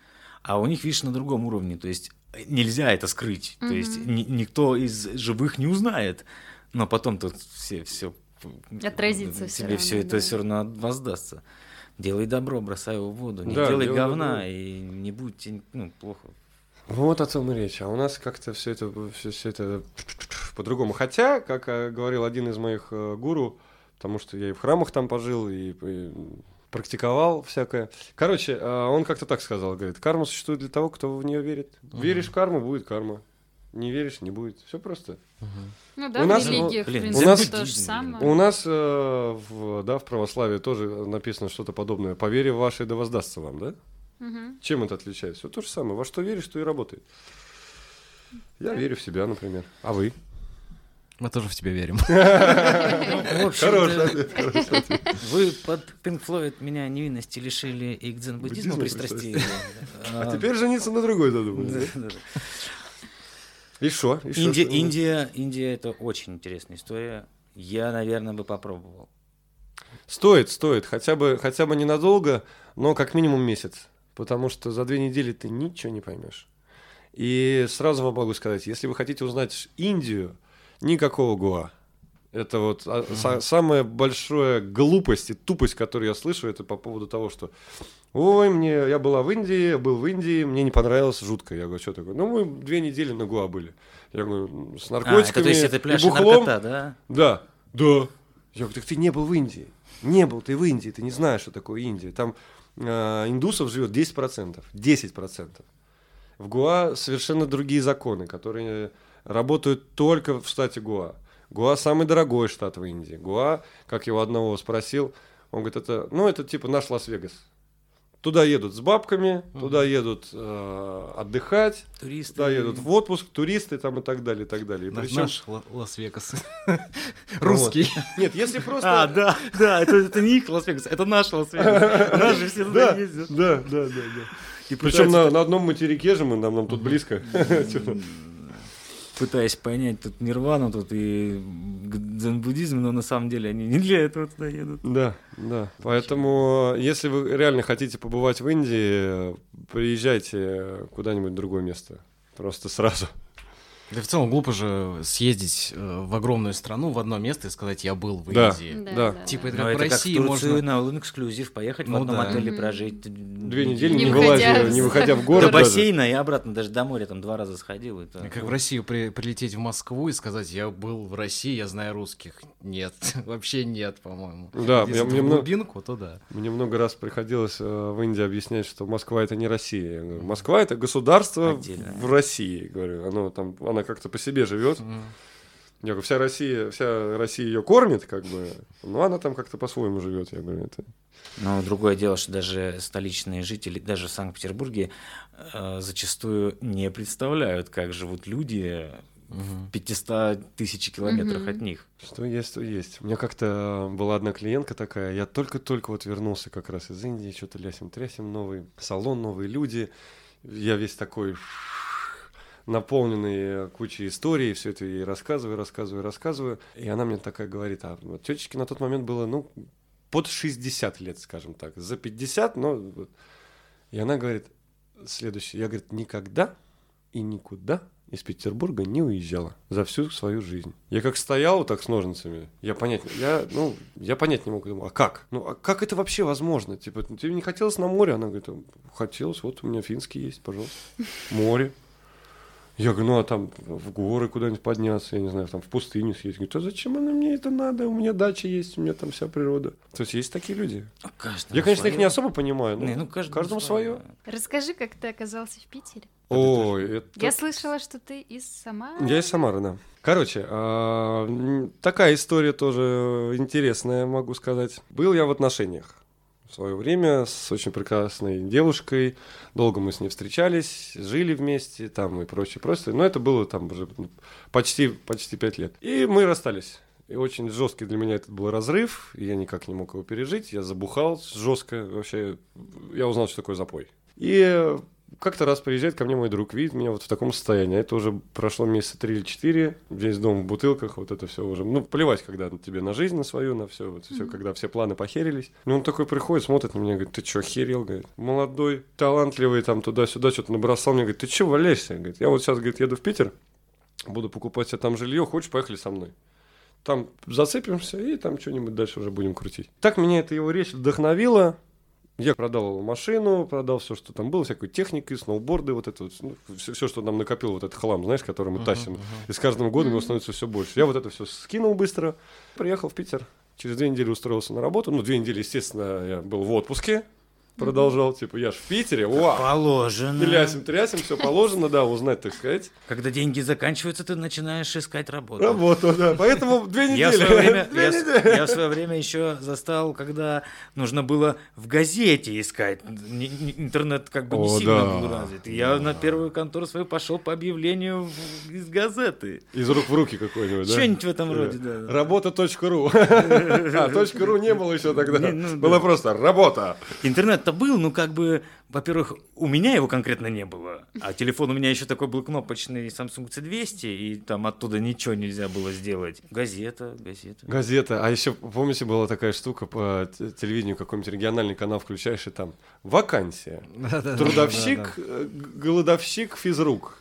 А у них, видишь, на другом уровне, то есть э, нельзя это скрыть, то есть ни- никто из живых не узнает, но потом тут все, все Отразится тебе равно, все это да. все равно воздастся. Делай добро, бросай его в воду, не Да, делай говна добро. и не будьте, ну, плохо. Вот о том и речь. А у нас как-то все это, все, это по-другому. Хотя, как э, говорил один из моих э, гуру, потому что я и в храмах там пожил, и, и практиковал всякое. Короче, э, он как-то так сказал, говорит, карма существует для того, кто в нее верит. Веришь в карму, будет карма. Не веришь, не будет. Все просто. Ну да, У в нас- религиях, Блин, в у принципе, нас- то же самое. У нас э, в, да, в православии тоже написано что-то подобное. По вере вашей да воздастся вам, да? Мгм. Чем это отличается? Все то же самое. Во что веришь, то и работает. Я верю в себя, например. А вы? Мы тоже в тебя верим. [laughs] В Хороший да. Вы под Pink Floyd меня невинности лишили и к дзен-буддизму Буддизму пристрастили. А теперь жениться на другой задумали. И что? Индия? Индия, Индия это очень интересная история. Я, наверное, бы попробовал. Стоит, стоит. Хотя бы, хотя бы ненадолго, но как минимум месяц. Потому что за две недели ты ничего не поймешь. И сразу вам могу сказать, если вы хотите узнать Индию, никакого Гоа. Это вот са- самая большая глупость и тупость, которую я слышу, это по поводу того, что Ой, мне, я была в Индии, был в Индии, мне не понравилось жутко. Я говорю, что такое? Ну, мы две недели на Гоа были. Я говорю, «М, с А, это наркотиками то есть это пляж и бухлом. наркота, да? Да, да. Я говорю, так ты не был в Индии. Не был ты в Индии, ты не знаешь, что такое Индия. Там э, индусов живет 10%. 10%. В Гоа совершенно другие законы, которые работают только в штате Гоа. Гоа самый дорогой штат в Индии. Гоа, как его одного спросил, он говорит, это, ну, это типа наш Лас-Вегас. Туда едут с бабками, туда едут э, отдыхать, Туристы. туда едут в отпуск, туристы там и так далее, и так далее. И Наш- причем- Наш Ла- Лас-Вегас. [laughs] Русский. Нет, если [laughs] просто... А, да, да, это, это не их Лас-Вегас, это наш Лас-Вегас. [laughs] Же все туда Да, ездят. да, да, да, да. Причем на, на одном материке же мы, нам, нам тут близко. Пытаясь понять тут нирвану, тут и дзен-буддизм, но на самом деле они не для этого туда едут. Да, да. Поэтому, если вы реально хотите побывать в Индии, приезжайте куда-нибудь в другое место. Просто сразу. Да в целом глупо же съездить э, в огромную страну, в одно место и сказать, я был в Да. Индии. Да. Типа это Но как в это как в России Турцию можно... на All Inclusive поехать в Ну одном да. отеле прожить. Две недели Не не, выходя вылазя, не выходя в [laughs] До город даже. бассейна и обратно даже до моря там два раза сходил. Это... Как в Россию при- прилететь в Москву и сказать, я был в России, я знаю русских. Нет, [laughs] вообще нет, по-моему. Да, Если мне много- глубинку, то да. Мне много раз приходилось э, в Индии объяснять, что Москва это не Россия. Москва это государство Отдельно. в России. Говорю, оно там, она как-то по себе живет. Я говорю, вся Россия, вся Россия ее кормит, как бы, но она там как-то по-своему живет. Я говорю, это... Но другое дело, что даже столичные жители, даже в Санкт-Петербурге, э, зачастую не представляют, как живут люди в 500 тысяч километрах от них. Что есть, то есть. У меня как-то была одна клиентка такая, я только-только вот вернулся как раз из Индии, что-то лясим-трясим, новый салон, новые люди. Я весь такой наполненный кучей историй, все это ей рассказываю, рассказываю, рассказываю. И она мне такая говорит, а вот тетечке на тот момент было, ну, под 60 лет, скажем так, за 50, но... И она говорит, следующее, я, говорит, никогда и никуда из Петербурга не уезжала за всю свою жизнь. Я как стоял так с ножницами, я понять, я, ну, я понять не мог, думал, а как? Ну, а как это вообще возможно? Типа, тебе не хотелось на море? Она говорит, хотелось, вот у меня финский есть, пожалуйста, море. Я говорю, ну а там в горы куда-нибудь подняться, я не знаю, там в пустыню съездить. Говорит, а зачем она мне это надо? У меня дача есть, у меня там вся природа. То есть есть такие люди. Каждому Я, конечно, их своё. не особо понимаю, но Не, ну, каждому, каждому свое. Расскажи, как ты оказался в Питере. Ой, это... Я слышала, что ты из Самары. Я из Самары, да. Короче, а, такая история тоже интересная, могу сказать. Был я в отношениях свое время с очень прекрасной девушкой. Долго мы с ней встречались, жили вместе, там и прочее, прочее. Но это было там уже почти, почти пять лет. И мы расстались. И очень жесткий для меня это был разрыв, и я никак не мог его пережить. Я забухал жестко, вообще, я узнал, что такое запой. И как-то раз приезжает ко мне мой друг, видит меня вот в таком состоянии. А Это уже прошло месяца три или четыре. Весь дом в бутылках, вот это все уже. Ну, плевать, когда тебе на жизнь, на свою, на все, вот все, когда все планы похерились. И он такой приходит, смотрит на меня, говорит, ты что, охерел, говорит, молодой, талантливый, там туда-сюда что-то набросал. Мне говорит, ты что валяешься? Говорит, я вот сейчас, говорит, еду в Питер, буду покупать себе там жилье, хочешь, поехали со мной. Там зацепимся и там что-нибудь дальше уже будем крутить. Так меня эта его речь вдохновила. Я продал машину, продал все, что там было, всякую технику, сноуборды, вот это вот, ну, все, что нам накопил, вот этот хлам, знаешь, который мы тащим. И с каждым годом его становится все больше. Я вот это все скинул быстро, приехал в Питер, через две недели устроился на работу. Ну, две недели, естественно, я был в отпуске, продолжал, типа, я ж в Питере, вау! Положено. Трясем, трясем, все положено, да, узнать, так сказать. Когда деньги заканчиваются, ты начинаешь искать работу. Работу, да. Поэтому две недели. Я в, свое время, [laughs] Две я, с- недели. я в свое время еще застал, когда нужно было в газете искать. Интернет как бы не О, сильно да. был развит. Я на первую контору свою пошел по объявлению из газеты. Из рук в руки какой-нибудь, да? Что-нибудь в этом роде, да. Работа.ру. [laughs] А, ру не было еще тогда. Ну, Было просто работа. Интернет-то был, ну как бы, во-первых, у меня его конкретно не было. А телефон у меня еще такой был кнопочный Samsung C200, и там оттуда ничего нельзя было сделать. Газета, газета. Газета. А еще, помните, была такая штука по т- телевидению, какой-нибудь региональный канал включаешь, и там вакансия. Трудовщик, э, голодовщик, физрук.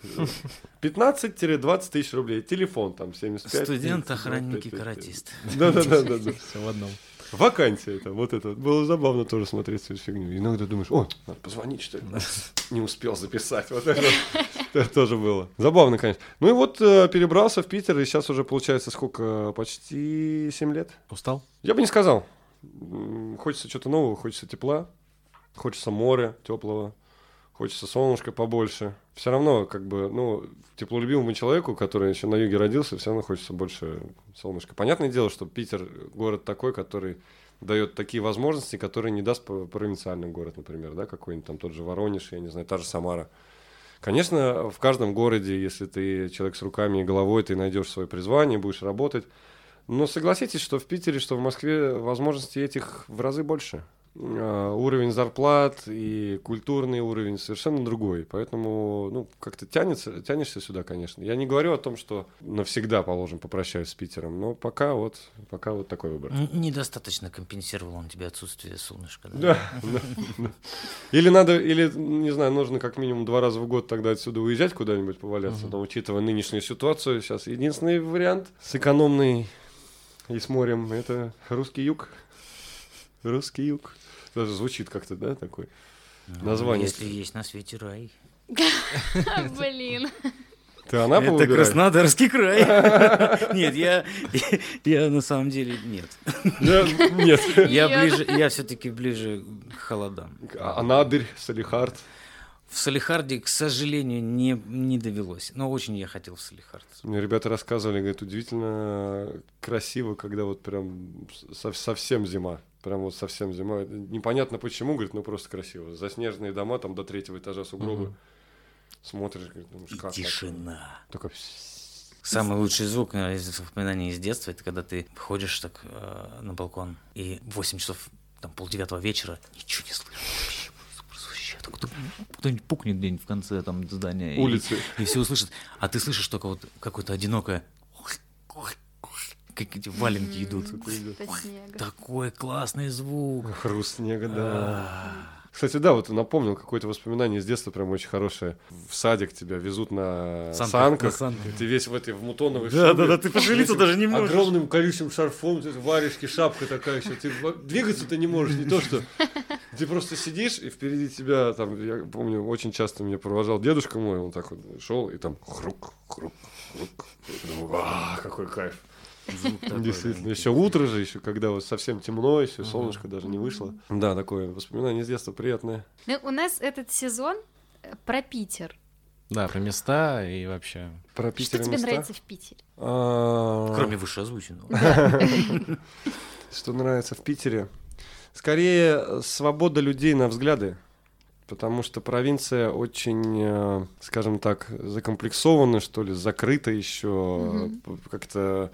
15-20 тысяч рублей. Телефон там 75. Студент, 30, охранник и 25. каратист. Да-да-да. Все в одном. Вакансия это, вот это. Было забавно тоже смотреть всю эту фигню. Иногда думаешь, о, надо позвонить, что ли. Не успел записать. Вот это, это тоже было. Забавно, конечно. Ну и вот э, перебрался в Питер, и сейчас уже получается сколько? Почти 7 лет. Устал? Я бы не сказал. Хочется что-то нового, хочется тепла, хочется моря теплого, хочется солнышка побольше. Все равно, как бы, ну, теплолюбимому человеку, который еще на юге родился, все равно хочется больше солнышка. Понятное дело, что Питер город такой, который дает такие возможности, которые не даст провинциальный город, например, да, какой-нибудь там тот же Воронеж, я не знаю, та же Самара. Конечно, в каждом городе, если ты человек с руками и головой, ты найдешь свое призвание, будешь работать. Но согласитесь, что в Питере, что в Москве возможностей этих в разы больше. А, Уровень зарплат и культурный уровень совершенно другой. Поэтому, ну, как-то тянется, тянешься сюда, конечно. Я не говорю о том, что навсегда, положим, попрощаюсь с Питером, но пока вот, пока вот такой выбор. Недостаточно компенсировал он тебе отсутствие солнышка. Да. Или надо, или, не знаю, нужно как минимум два раза в год тогда отсюда уезжать куда-нибудь поваляться. Но учитывая нынешнюю ситуацию, сейчас единственный вариант с экономной и с морем, это русский юг. Русский юг. Даже звучит как-то, да, такой. Ну, Название. Если есть на свете рай. [laughs] Блин. Ты Анапу Это выбираешь? Краснодарский край. [laughs] Нет, я, я на самом деле нет. Нет. [laughs] Я ближе, я все-таки ближе к холодам. А- Анадырь, Салихард. В Салихарде, к сожалению, не, не довелось. Но очень я хотел в Салихард. Мне ребята рассказывали, говорят, удивительно красиво, когда вот прям со- совсем зима. Прям вот совсем зима. Непонятно почему, говорит, ну просто красиво. Заснеженные дома, там до третьего этажа сугробы. Смотришь, говорит, И как так? тишина. Такой... Самый лучший звук из воспоминаний из детства, это когда ты выходишь так э, на балкон, и в 8 часов, там, полдевятого вечера, ничего не слышишь. Кто-нибудь пукнет где-нибудь в конце там здания. и- Улицы. И, все услышат. А ты слышишь только вот какое-то одинокое... Как эти валенки идут. Такой классный звук. Хруст снега, да. А, Кстати, да, вот напомнил какое-то воспоминание из детства прям очень хорошее. В садик тебя везут на Санках, санках. на санках. Ты весь в этой в мутоновой Да, шубе, да, да, ты пошевелиться даже не можешь. Огромным колючим шарфом, варежки, шапка такая еще. Ты двигаться ты не можешь, не то что. Ты просто сидишь, и впереди тебя, там, я помню, очень часто меня провожал дедушка мой, он так вот шел, и там хрук, хрук, хрук. Думаю, «А, какой кайф. Звук такой, Действительно, да. еще утро же, еще когда вот совсем темно, еще солнышко даже не вышло. Да, такое воспоминание с детства приятное. Ну, у нас этот сезон э, про Питер. Да, про места и вообще. Про Что Питер и тебе места. нравится в Питере? А, Кроме вышеозвученного. [laughs] Что нравится в Питере? Скорее, свобода людей на взгляды. Потому что провинция очень, э, скажем так, закомплексована, что ли, закрыта еще, как-то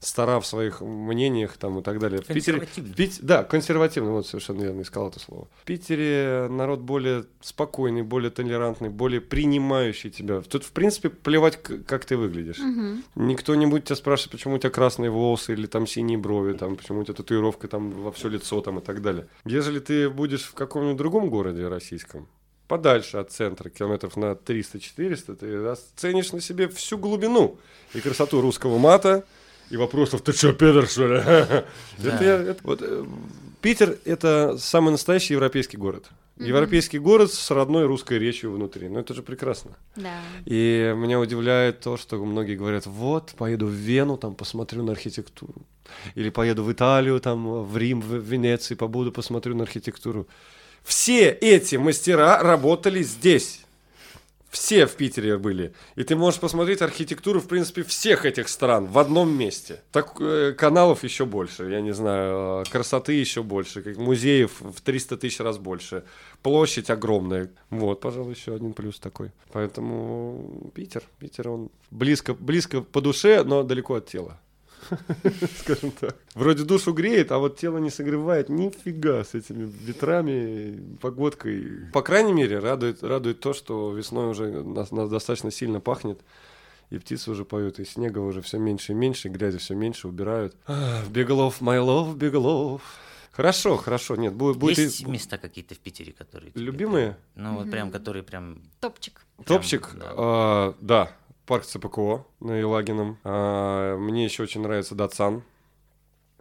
стара в своих мнениях там и так далее. В Питере, в Пит- да, консервативный, вот совершенно верно искал это слово. В Питере народ более спокойный, более толерантный, более принимающий тебя. Тут, в принципе, плевать, как ты выглядишь. Мгм. Никто не будет тебя спрашивать, почему у тебя красные волосы или там синие брови, там, почему у тебя татуировка там во все лицо там и так далее. Ежели ты будешь в каком-нибудь другом городе российском, подальше от центра, километров на 300-400, ты оценишь на себе всю глубину и красоту русского мата, и вопросов, ты что, пидор, что ли? [laughs] Это я- это- вот, э, Питер – это самый настоящий европейский город. Европейский город с родной русской речью внутри. Ну, это же прекрасно. Да. И меня удивляет то, что многие говорят, вот, поеду в Вену, там посмотрю на архитектуру. Или поеду в Италию, там, в Рим, в Венеции, побуду, посмотрю на архитектуру. Все эти мастера работали здесь. Все в Питере были. И ты можешь посмотреть архитектуру, в принципе, всех этих стран в одном месте. Так, э, каналов еще больше, я не знаю, э, красоты еще больше, как музеев в 300 тысяч раз больше. Площадь огромная. Вот, пожалуй, еще один плюс такой. Поэтому Питер, Питер, он близко, близко по душе, но далеко от тела. [laughs] Скажем так. Вроде душу греет, а вот тело не согревает нифига с этими ветрами, погодкой. По крайней мере, радует, радует то, что весной уже нас, нас достаточно сильно пахнет. И птицы уже поют, и снега уже все меньше и меньше, и грязи все меньше убирают. А, Беглов, my love, Беглов. Хорошо, хорошо, нет, будет, будет и- Есть места какие-то в Питере, которые... тебе любимые. прям- Ну, вот прям, которые прям... Топчик. прям, Топчик, да. а, да, парк ЦПКО на Елагином. А, мне еще очень нравится Датсан.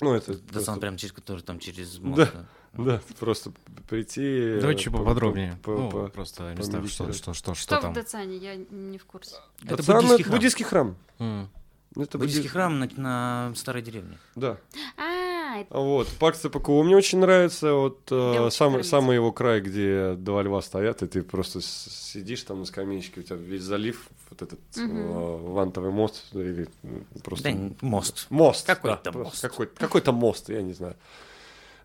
Ну, это Да просто- прям через который там через Да. мост. [laughs] Да, просто прийти. Давай чуть по- поподробнее. по- Ну, по- просто места, что, помедитировать. что, что, что, Что в там. Дацане? Я не в курсе. Это Датсан буддийский храм. буддийский храм. М. Это Буддийский будди- храм на, на старой деревне. Да. А, это- Вот, парк ЦПКО мне очень нравится. Вот э, самый, самый его край, где два льва стоят, и ты просто сидишь там на скамеечке, у тебя весь залив, вот этот Мгм. э, вантовый мост, или просто... Да, мост. Мост. Какой-то да, мост. Какой, какой-то мост, я не знаю.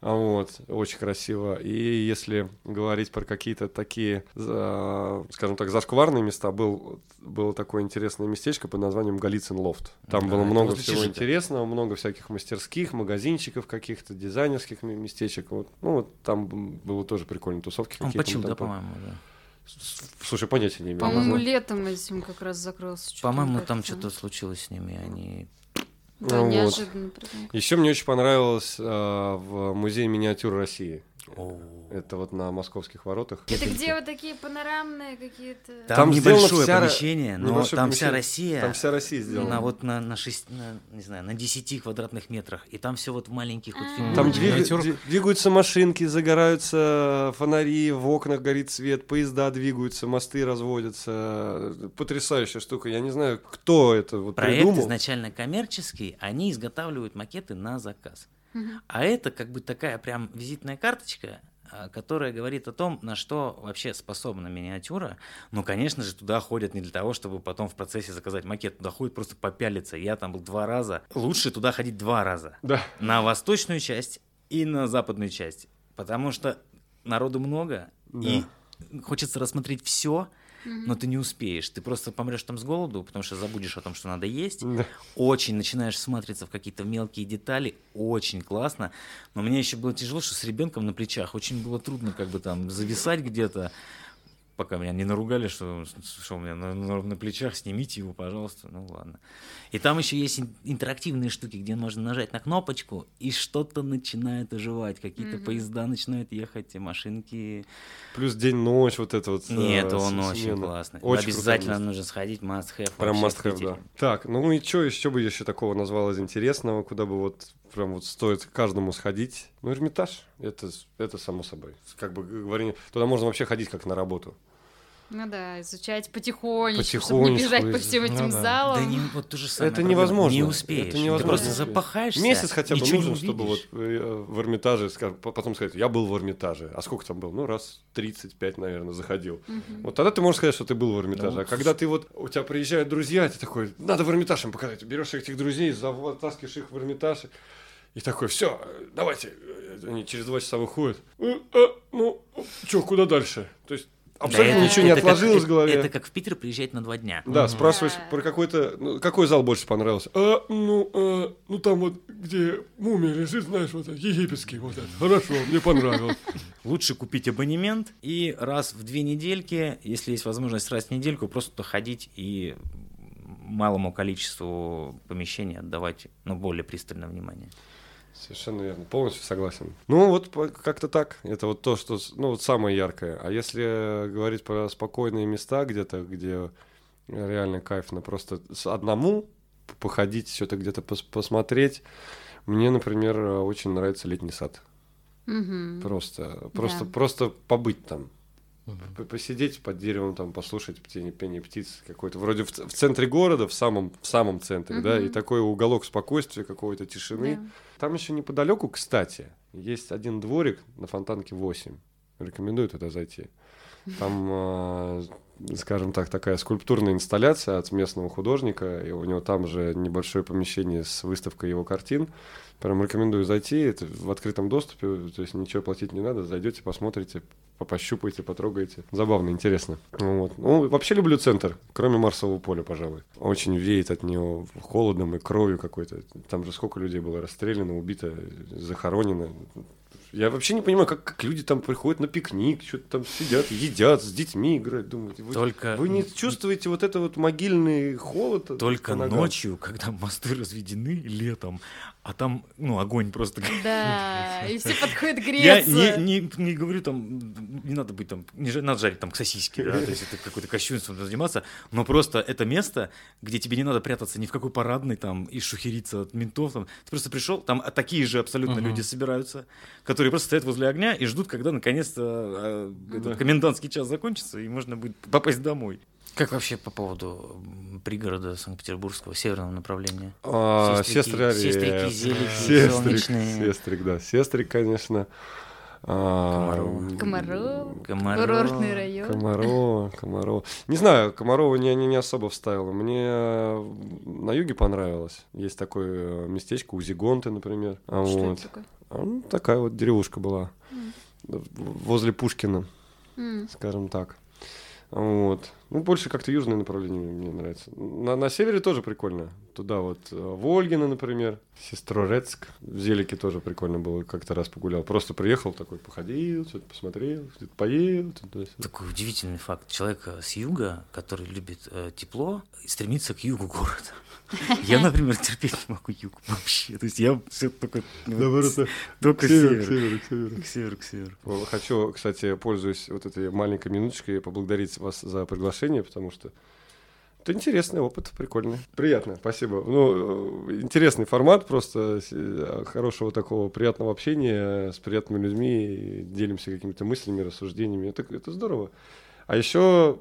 А Вот, очень красиво. И если говорить про какие-то такие, скажем так, зашкварные места, был, было такое интересное местечко под названием Голицын Лофт. Там Да, было много всего Чижика. интересного, много всяких мастерских, магазинчиков каких-то, дизайнерских ме- местечек. Вот. Ну, вот там было тоже прикольно, тусовки Он какие-то. почил, мы да, по-моему, да. Слушай, понятия не имею. По-моему, летом этим как раз закрылся. По-моему, там что-то случилось с ними, они... Да, Ну вот. неожиданно. прям. Еще мне очень понравилось э, в музее миниатюр России. О. Это вот на московских воротах. Это где вот такие панорамные какие-то... Там, Там небольшое вся помещение, но небольшое там вся помещение. Россия... Там вся Россия сделана. На вот на, на, шесть, на, не знаю, на 10 квадратных метрах. И там все вот в маленьких вот А. фигурках. Там Мгм. двига- Миниатюр. дви- двигаются машинки, загораются фонари, в окнах горит свет, поезда двигаются, мосты разводятся. Потрясающая штука. Я не знаю, кто это вот Проект придумал. изначально коммерческий, они изготавливают макеты на заказ. А это как бы такая прям визитная карточка а, которая говорит о том, на что вообще способна миниатюра. Но, конечно же, туда ходят не для того, чтобы потом в процессе заказать макет. Туда ходят просто попялиться. Я там был два раза. Лучше туда ходить два раза. Да. На восточную часть и на западную часть. Потому что народу много, и хочется рассмотреть все, но ты не успеешь. Ты просто помрешь там с голоду, потому что забудешь о том, что надо есть. Да. Очень начинаешь смотреться в какие-то мелкие детали. Очень классно. Но мне еще было тяжело, что с ребенком на плечах очень было трудно как бы там зависать где-то. Пока меня не наругали, что, что у меня на, на- на плечах, снимите его, пожалуйста. Ну ладно. И там еще есть ин- интерактивные штуки, где можно нажать на кнопочку, и что-то начинает оживать. Какие-то поезда начинают ехать, и машинки. Плюс день-ночь, вот это вот. Нет, э, он очень смена. классный. Очень Обязательно круто. нужно сходить, must have. Прям must have, да. Так, ну и что еще бы еще такого назвал из интересного, куда бы вот прям вот стоит каждому сходить? Ну, Эрмитаж, это, это само собой. Как бы говорили, туда можно вообще ходить как на работу. Ну да, изучать потихонечку, чтобы не бежать по всем этим ну да. залам. Да не, вот то же самое. Это невозможно. Не Это успеешь. невозможно. Ты просто запахаешься. Месяц хотя бы нужен, чтобы вот э, в Эрмитаже, скажем, потом сказать, я был в Эрмитаже. А сколько там был? Ну, раз 35, наверное, заходил. Вот тогда ты можешь сказать, что ты был в Эрмитаже. Ну, а когда ты вот, у тебя приезжают друзья, ты такой, надо в Эрмитаж им показать. Берешь этих друзей, затаскиваешь их в Эрмитаж. И такой, все, давайте. Они через два часа выходят. «Э, э, ну, что, куда дальше? То есть абсолютно Да, ничего не это как- отложилось в это- голове. Это как в Питер приезжать на два дня. Да, спрашиваешь Да. про какой-то... ну, какой зал больше понравился? А, ну, а, ну там вот, где мумия лежит, знаешь, вот этот, египетский вот этот. Хорошо, мне понравилось. Лучше купить абонемент и раз в две недельки, если есть возможность раз в недельку, просто ходить и малому количеству помещений отдавать ну, более пристальное внимание. Совершенно верно, полностью согласен. Ну, вот как-то так. Это вот то, что, ну, вот самое яркое. А если говорить про спокойные места где-то, где реально кайфно просто с одному походить, что-то где-то пос- посмотреть, мне, например, э, очень нравится летний сад. Мгм. Просто, просто, Да. просто побыть там. П- Посидеть под деревом, там, послушать птение, пение птиц какой-то. Вроде в, в центре города, в самом, в самом центре, да, и такой уголок спокойствия, какой-то тишины. Да. Там еще неподалеку, кстати, есть один дворик на Фонтанке 8. Рекомендую туда зайти. Там, э, скажем так, такая скульптурная инсталляция от местного художника, и у него там же небольшое помещение с выставкой его картин. Прям рекомендую зайти, это в открытом доступе, то есть ничего платить не надо, зайдете, посмотрите, по- пощупайте, потрогаете. Забавно, интересно. Вот. Ну, вообще люблю центр, кроме Марсового поля, пожалуй. Очень веет от него холодом и кровью какой-то. Там же сколько людей было расстреляно, убито, захоронено. Я вообще не понимаю, как, как люди там приходят на пикник, что-то там сидят, едят, с детьми играют. Думаете, вы, Только- вы не чувствуете вот это вот могильный холод? Только ночью, когда мосты разведены летом, а там, ну, огонь просто [laughs] Да, [laughs] и все подходят Я греться. не, не, не говорю там, не надо быть там, не надо жарить там сосиски, да, то есть это какое-то кощунством надо заниматься, но просто это место, где тебе не надо прятаться ни в какой парадной там и шухериться от ментов, там. ты просто пришел, там такие же абсолютно люди собираются, которые просто стоят возле огня и ждут, когда наконец-то а, этот комендантский час закончится и можно будет попасть домой. Как вообще по поводу пригорода Санкт-Петербургского северного направления? А, Сестрики, сестрики, э, зелики, Сестрик, солнечные. Сестрик, да. Сестрик, конечно. Комарова. м, Комаров, Комаров. курортный район. Комарова, Комарова. Не знаю, Комарова не, не, не особо вставила. Мне на юге понравилось. Есть такое э, местечко Узигонты, например. А Что вот. это такое? А, ну, такая вот деревушка была. В- Возле Пушкина, М. скажем так. Вот. Ну, больше как-то южное направление мне нравится. На, на севере тоже прикольно. Туда вот э, Вольгина, например, Сестрорецк. В Зелике тоже прикольно было. Как-то раз погулял. Просто приехал такой, походил, что-то посмотрел, что-то поел. туда-сюда. Такой удивительный факт. Человек э, с юга, который любит э, тепло, стремится к югу города. [laughs] Я, например, терпеть не могу юг вообще. То есть я все только, ну, Наоборот, да. только К северу, север. к северу, к северу. К северу, к северу. Хочу, кстати, пользуясь вот этой маленькой минуточкой, поблагодарить вас за приглашение, потому что это интересный опыт, прикольный. Приятно, спасибо. Ну, э, интересный формат, просто э, хорошего такого приятного общения с приятными людьми, делимся какими-то мыслями, рассуждениями. Это, это здорово. А еще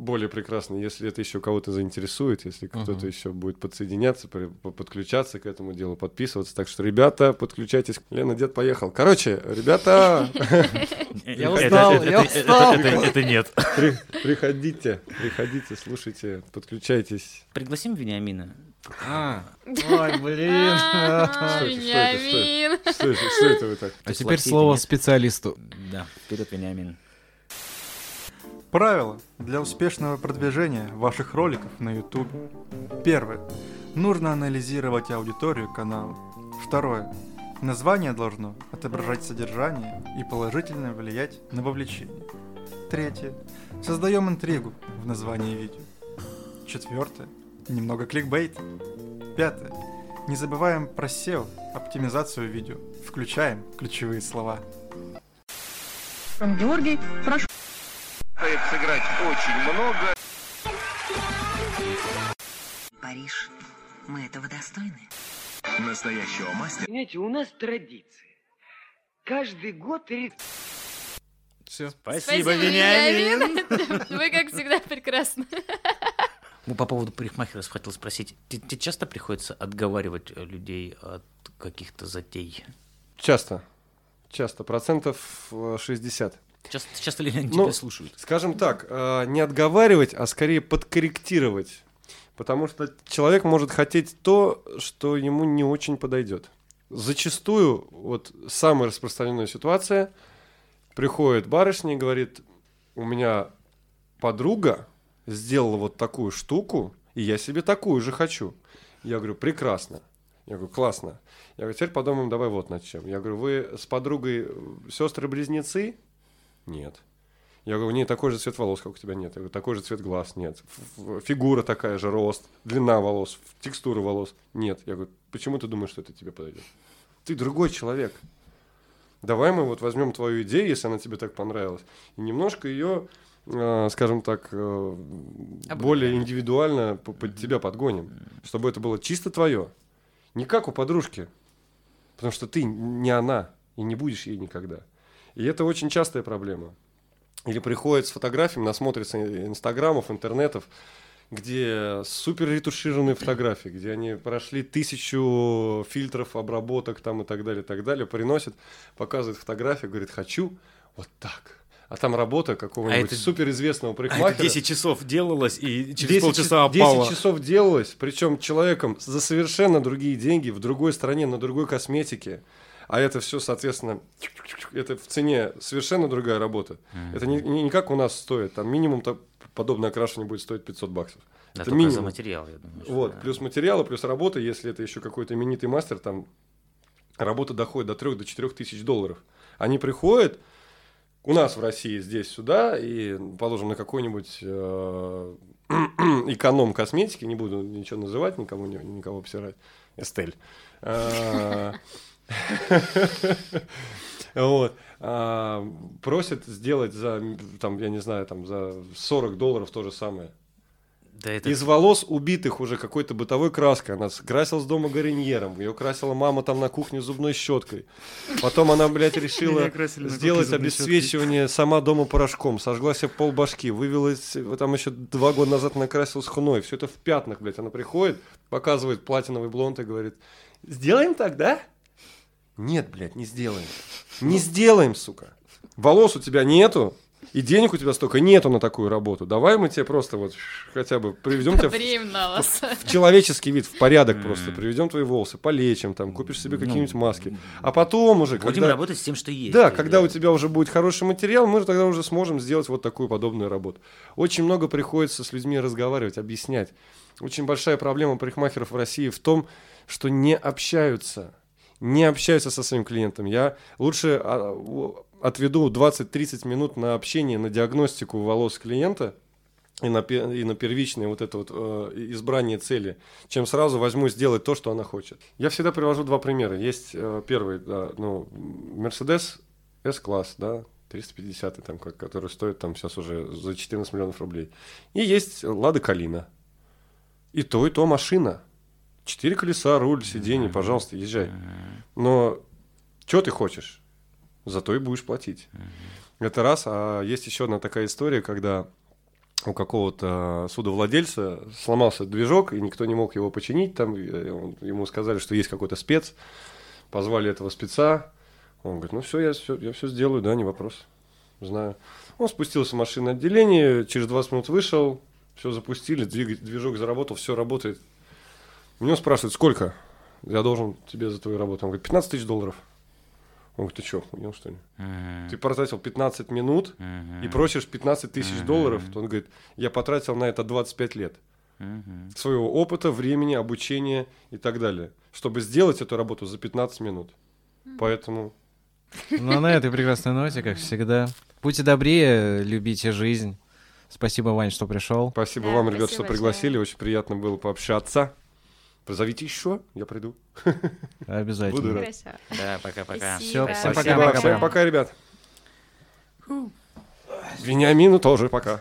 более прекрасно, если это еще кого-то заинтересует, если кто-то еще будет подсоединяться, подключаться к этому делу, подписываться. Так что, ребята, подключайтесь. Лена, дед поехал. Короче, ребята, [laughs] Я устал, это- я устал. это- нет. при- приходите, приходите, слушайте, подключайтесь. Пригласим Вениамина. А, [laughs] Ой, блин. А? Вениамин. Что это, что это вы так? А теперь слово специалисту. Да, вперед, Вениамин. Правила для успешного продвижения ваших роликов на YouTube. Первое. Нужно анализировать аудиторию канала. Второе. Название должно отображать содержание и положительно влиять на вовлечение. Третье. Создаем интригу в названии видео. Четвертое. Немного кликбейта. Пятое. Не забываем про SEO, оптимизацию видео. Включаем ключевые слова. Георгий, прошу. Сыграть очень много. Париж, мы этого достойны. Настоящего мастера. Понимаете, у нас традиция. Каждый год Все. Спасибо, Вениамин. [laughs] Вы, как всегда, прекрасны. Ну, по поводу парикмахеров хотел спросить. Те- Тебе часто приходится отговаривать э, людей от каких-то затей? Часто, часто, процентов э, 60. Часто, часто ли они Ну, тебя слушают? Скажем так, э, не отговаривать, а скорее подкорректировать. Потому что человек может хотеть то, что ему не очень подойдет. Зачастую, вот самая распространенная ситуация, приходит барышня и говорит, у меня подруга сделала вот такую штуку, и я себе такую же хочу. Я говорю, прекрасно. Я говорю, классно. Я говорю, теперь подумаем, давай вот над чем. Я говорю, вы с подругой сестры-близнецы? Нет. Я говорю, не такой же цвет волос, как у тебя нет. Я говорю, такой же цвет глаз нет. Фигура такая же, рост, длина волос, текстура волос. Нет. Я говорю, почему ты думаешь, что это тебе подойдет? Ты другой человек. Давай мы вот возьмем твою идею, если она тебе так понравилась, и немножко ее, э, скажем так, э, более индивидуально по- под тебя подгоним, чтобы это было чисто твое. Не как у подружки, потому что ты не она и не будешь ей никогда. И это очень частая проблема. Или приходит с фотографиями, насмотрится инстаграмов, интернетов, где супер ретушированные фотографии, где они прошли тысячу фильтров, обработок там и так далее, и так далее, приносит, показывает фотографию, говорит, хочу вот так. А там работа какого-нибудь это- суперизвестного А парикмахера. это 10 часов делалось и через 10 полчаса час- 10 опало. часов делалось, причем человеком за совершенно другие деньги, в другой стране, на другой косметике. А это все, соответственно, это в цене совершенно другая работа. Это не, не, не как у нас стоит. Там минимум то подобное окрашивание будет стоить 500 баксов. Да, это минимум. за материал, я думаю. Вот, да. плюс материалы, плюс работа, если это еще какой-то именитый мастер, там работа доходит до 3 до 4 тысяч долларов. Они приходят у нас в России здесь сюда и, положим, на какой-нибудь э, [clears throat] эконом косметики, не буду ничего называть, никому никого обсирать, Эстель. [laughs] Вот. А, Просят сделать за, там, я не знаю, там, за 40 долларов то же самое. Да это... Из волос убитых уже какой-то бытовой краской. Она красила с дома гарньером. Ее красила мама там на кухне зубной щеткой. Потом она, блядь, [laughs] решила сделать обесцвечивание сама дома порошком. Сожгла себе пол башки. Вывелась, там еще два года назад накрасилась хной. Все это в пятнах, блядь. Она приходит, показывает платиновый блонд и говорит, сделаем так, да? Нет, блядь, не сделаем. Не сделаем, сука. Волос у тебя нету, и денег у тебя столько нету на такую работу. Давай мы тебе просто вот хотя бы приведем тебя в, вас. в человеческий вид, в порядок просто. Приведем твои волосы, полечим, там, купишь себе Ну, какие-нибудь маски. А потом уже, Будем когда... работать с тем, что есть. Да, когда у тебя уже будет хороший материал, мы тогда уже сможем сделать вот такую подобную работу. Очень много приходится с людьми разговаривать, объяснять. Очень большая проблема парикмахеров в России в том, что не общаются. Не общаются со своим клиентом. Я лучше а, отведу 20-30 минут на общение, на диагностику волос клиента и на, и на первичное вот это вот э, избрание цели, чем сразу возьму сделать то, что она хочет. Я всегда привожу два примера. Есть э, первый, да, ну, Mercedes S-класс, да, 350 там, как- который стоит там сейчас уже за 14 миллионов рублей. И есть Лада Калина. И то, и то машина. Четыре колеса, руль, сиденье, пожалуйста, езжай. Но что ты хочешь? Зато и будешь платить. Это раз. А есть еще одна такая история, когда у какого-то судовладельца сломался движок, и никто не мог его починить. Там э, ему сказали, что есть какой-то спец. Позвали этого спеца. Он говорит, ну все, я все, я все сделаю, да, не вопрос. Знаю. Он спустился в машинное отделение, через 20 минут вышел, все запустили, двиг- движок заработал, все работает. У него спрашивают, сколько я должен тебе за твою работу? Он говорит, 15 тысяч долларов. Он говорит, ты что, хуел, что ли? Мгм. Ты потратил 15 минут Мгм. и просишь 15 тысяч Мгм. долларов. То он говорит, я потратил на это 25 лет Мгм. своего опыта, времени, обучения и так далее, чтобы сделать эту работу за 15 минут. Поэтому Ну, а на этой прекрасной ноте, как всегда. Будьте добрее, любите жизнь. Спасибо, Вань, что пришел. спасибо Да, вам, ребят, спасибо что пригласили. Очень приятно было пообщаться. Позовите еще, я приду. Обязательно. Буду рад. Хорошо. Да, пока-пока. Спасибо, пока-пока. всем пока, ребят. Вениамину тоже пока.